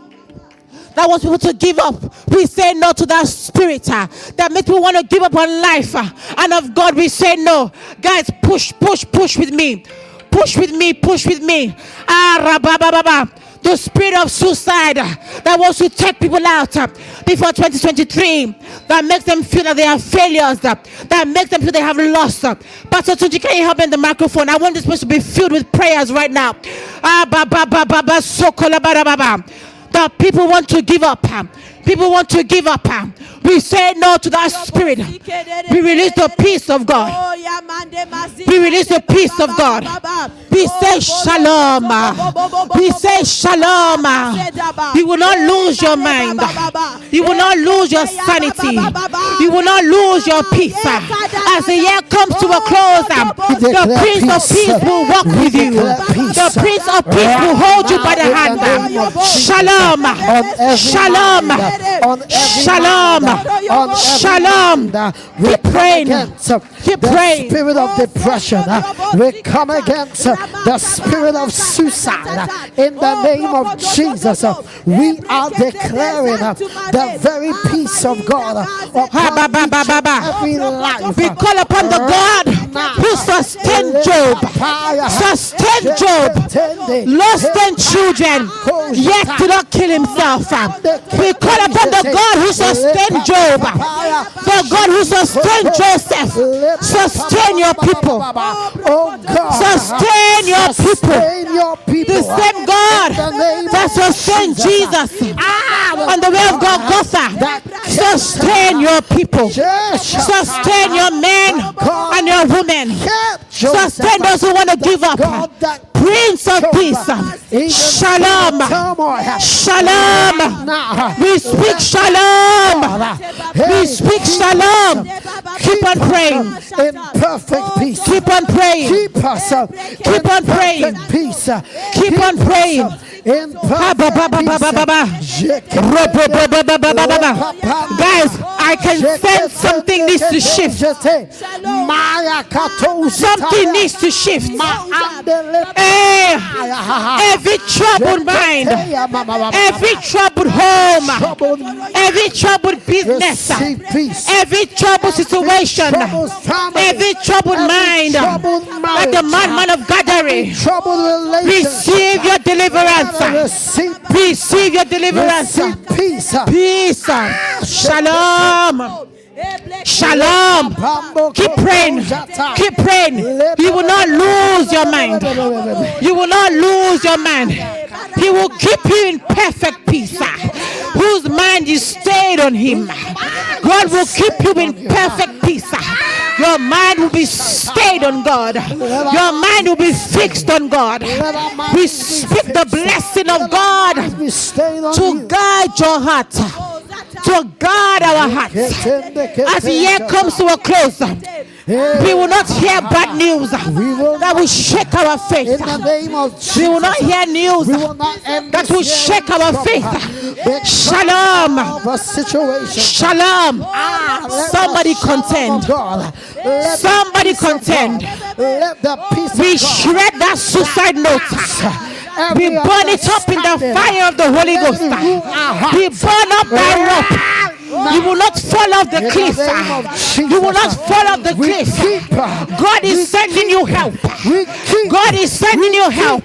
that wants people to give up. We say no to that spirit uh, that makes people want to give up on life. Uh, and of God, we say no. Guys, push, push, push with me. Push with me, push with me. Ah, rabababa the spirit of suicide that wants to take people out uh, before 2023, that makes them feel that they are failures, uh, that makes them feel they have lost. Uh. Pastor Tunji, can you help me in the microphone? I want this place to be filled with prayers right now. Ah. That people want to give up. People want to give up. We say no to that spirit. We release the peace of God. We release the peace of God. We ah. ah. say shalom. We say shalom. You will not lose your mind. You will not lose your sanity. You will not lose your peace. Ah. As the year comes to a close, the Prince of Peace will walk with you. The Prince of Peace will hold you by the hand. Shalom. Shalom. Shalom. Shalom. We pray Keep the spirit of depression. Uh, we come against uh, the spirit of suicide uh, in the name of Jesus. We are declaring the very peace of God ba. every life. We call upon the God who sustained Job, sustained Job, lost ten children, yet did not kill himself. We call upon the God who sustained Job, the God who sustained Joseph. Sustain your people. Oh God. Sustain your people. Sustain your people. The same God In the name that sustained Jesus Ah, on the way of Golgotha. Sustain your people. Sustain your men and your women. Sustain those who want to give up. Prince of Peace. Shalom. Shalom. We speak shalom. We speak shalom. Keep on praying. In perfect oh, peace. Keep on praying. Keep us up. Keep on praying. Peace. Keep on praying. In Guys, I can sense something needs to shift. Something needs to shift every troubled mind, every troubled home, every troubled business, every troubled situation, every troubled mind, like the madman of relationship. receive your deliverance. Receive your deliverance. Peace. Peace. Shalom. Shalom. Keep praying. Keep praying. You will not lose your mind. You will not lose your mind. He will keep you in perfect peace. Whose mind is stayed on Him. God will keep you in perfect peace. Your mind will be stayed on God. Your mind will be fixed on God. We speak the blessing of God to guide your heart, to guard our hearts. As the year comes to a close, we will not hear bad news that will shake our faith. We will not hear news that will shake our faith. Shalom. Shalom. Ah, somebody contend. Somebody contend. We shred that suicide note. We every burn it up in the fire of the Holy Ghost. let it rule our hearts. We burn up that rope. You will not fall off the cliff. name of Jesus, You will not fall off the cliff. God is sending you help. God is sending you help.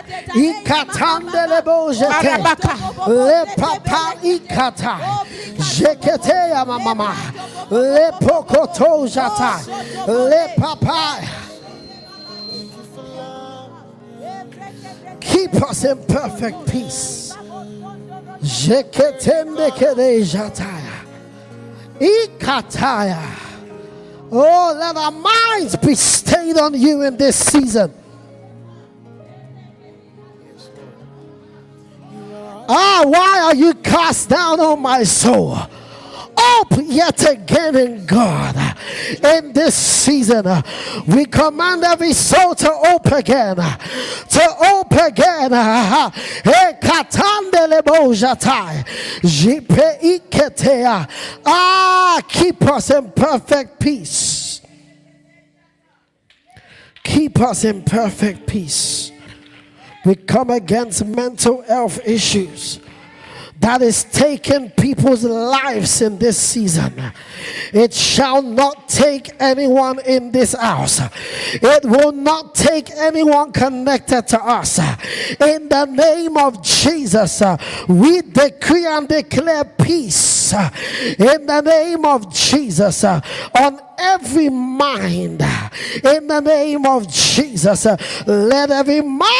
Ikatandele bojete. Marabaka. Le papa ikata. Jekete ya mama. Le pokoto jata. Le papa. Keep us in perfect peace. Jeketende kede jataya. Ikataya. Oh, let our minds be stayed on you in this season. Ah, why are you cast down, oh my soul? Up yet again in God. In this season, we command every soul to open again. To open again. eh. Ah, keep us in perfect peace. Keep us in perfect peace. We come against mental health issues that is taking people's lives in this season. It shall not take anyone in this house. It will not take anyone connected to us. In the name of Jesus, we decree and declare peace. In the name of Jesus, on every mind in the name of Jesus. Let every mind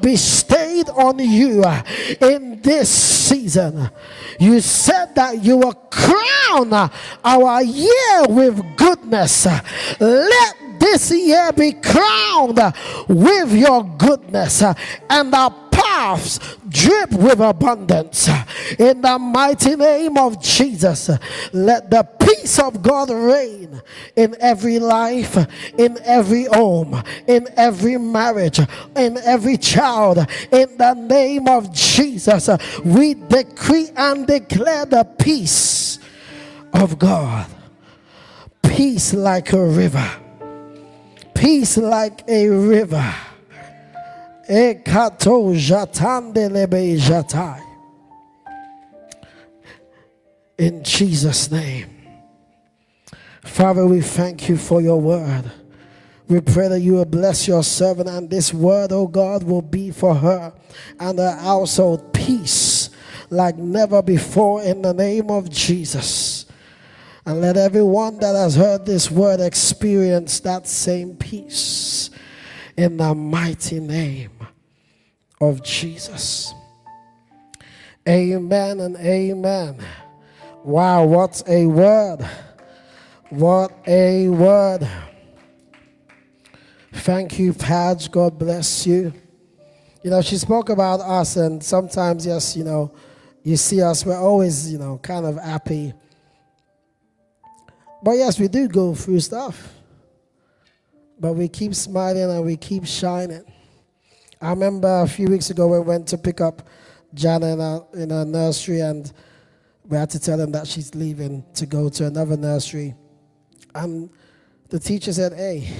be stayed on you uh, in this season. You said that you will crown uh, our year with goodness. Let this year be crowned with your goodness and our drip with abundance. In the mighty name of Jesus, let the peace of God reign in every life, in every home, in every marriage, in every child. In the name of Jesus, we decree and declare the peace of God. Peace like a river. Peace like a river. Jatandelebe jatai. In Jesus' name. Father, we thank you for your word. We pray that you will bless your servant, and this word, oh God, will be for her and her household peace like never before in the name of Jesus. And let everyone that has heard this word experience that same peace in the mighty name of Jesus. Amen and amen. Wow, what a word! What a word. Thank you, Padge. God bless you. You know, she spoke about us, and sometimes, yes, you know, you see us, we're always, you know, kind of happy. But yes, we do go through stuff. But we keep smiling and we keep shining. I remember a few weeks ago we went to pick up Jana in a, in a nursery, and we had to tell them that she's leaving to go to another nursery. And the teacher said, Hey,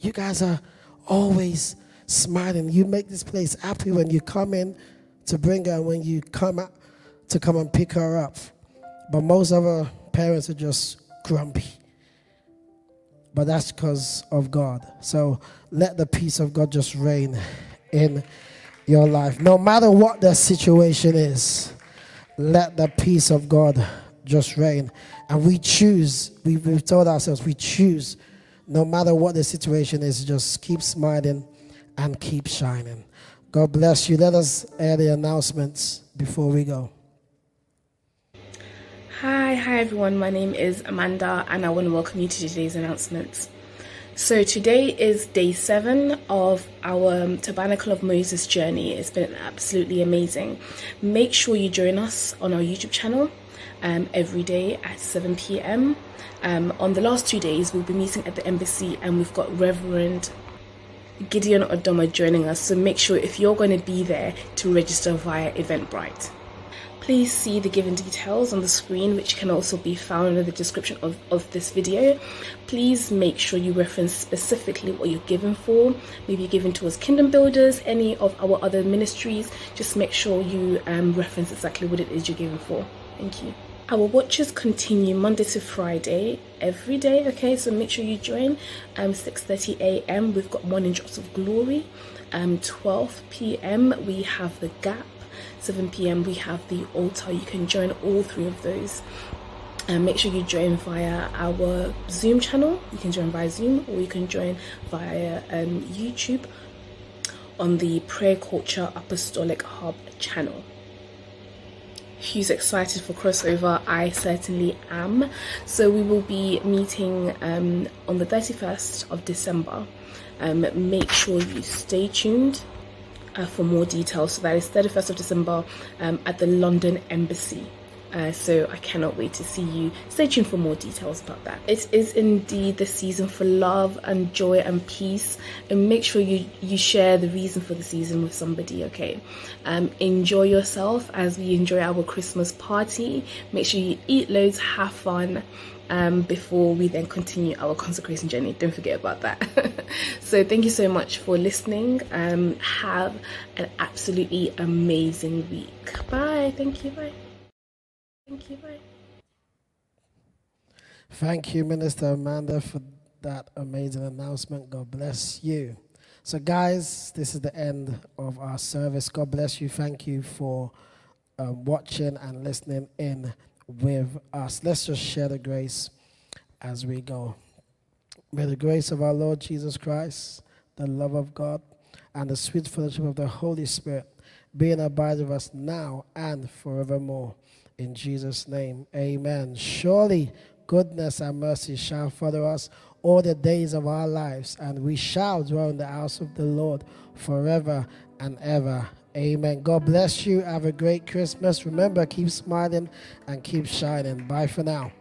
you guys are always smiling. You make this place happy when you come in to bring her and when you come out to come and pick her up. But most of our parents are just grumpy. But that's because of God. So let the peace of God just reign in your life. No matter what the situation is, let the peace of God just reign. And we choose, we, we've told ourselves, we choose, no matter what the situation is, just keep smiling and keep shining. God bless you. Let us air the announcements before we go. Hi, hi everyone. My name is Amanda, and I want to welcome you to today's announcements. So, today is day seven of our Tabernacle of Moses journey. It's been absolutely amazing. Make sure you join us on our YouTube channel um, every day at 7 p.m. Um, on the last two days, we'll be meeting at the embassy, and we've got Reverend Gideon Odoma joining us. So, make sure if you're going to be there to register via Eventbrite. Please see the given details on the screen, which can also be found in the description of, of this video. Please make sure you reference specifically what you're given for. Maybe you're given towards Kingdom Builders, any of our other ministries. Just make sure you um, reference exactly what it is you're given for. Thank you. Our watches continue Monday to Friday every day. Okay, so make sure you join. Um, 6:30 a.m. We've got morning drops of glory. Um, 12 p.m. we have the gap 7 p.m. we have the altar. You can join all three of those. And make sure you join via our Zoom channel. You can join via Zoom or you can join via um, YouTube on the Prayer Culture Apostolic Hub channel. Who's excited for crossover? I certainly am. So we will be meeting um, on the 31st of December. Um, make sure you stay tuned uh, for more details. So that is 31st of December um, at the London Embassy. Uh, so I cannot wait to see you. Stay tuned for more details about that. It is indeed the season for love and joy and peace. And make sure you you share the reason for the season with somebody. Okay, um, enjoy yourself as we enjoy our Christmas party. Make sure you eat loads, have fun. Um, before we then continue our consecration journey. Don't forget about that. so, thank you so much for listening. Um, have an absolutely amazing week. Bye. Thank you. Bye. Thank you. Bye. Thank you, Minister Amanda, for that amazing announcement. God bless you. So, guys, this is the end of our service. God bless you. Thank you for um, watching and listening in with us. Let's just share the grace as we go. May the grace of our Lord Jesus Christ, the love of God, and the sweet fellowship of the Holy Spirit be and abide with us now and forevermore. In Jesus' name, amen. Surely goodness and mercy shall follow us all the days of our lives, and we shall dwell in the house of the Lord forever and ever. Amen. God bless you. Have a great Christmas. Remember, keep smiling and keep shining. Bye for now.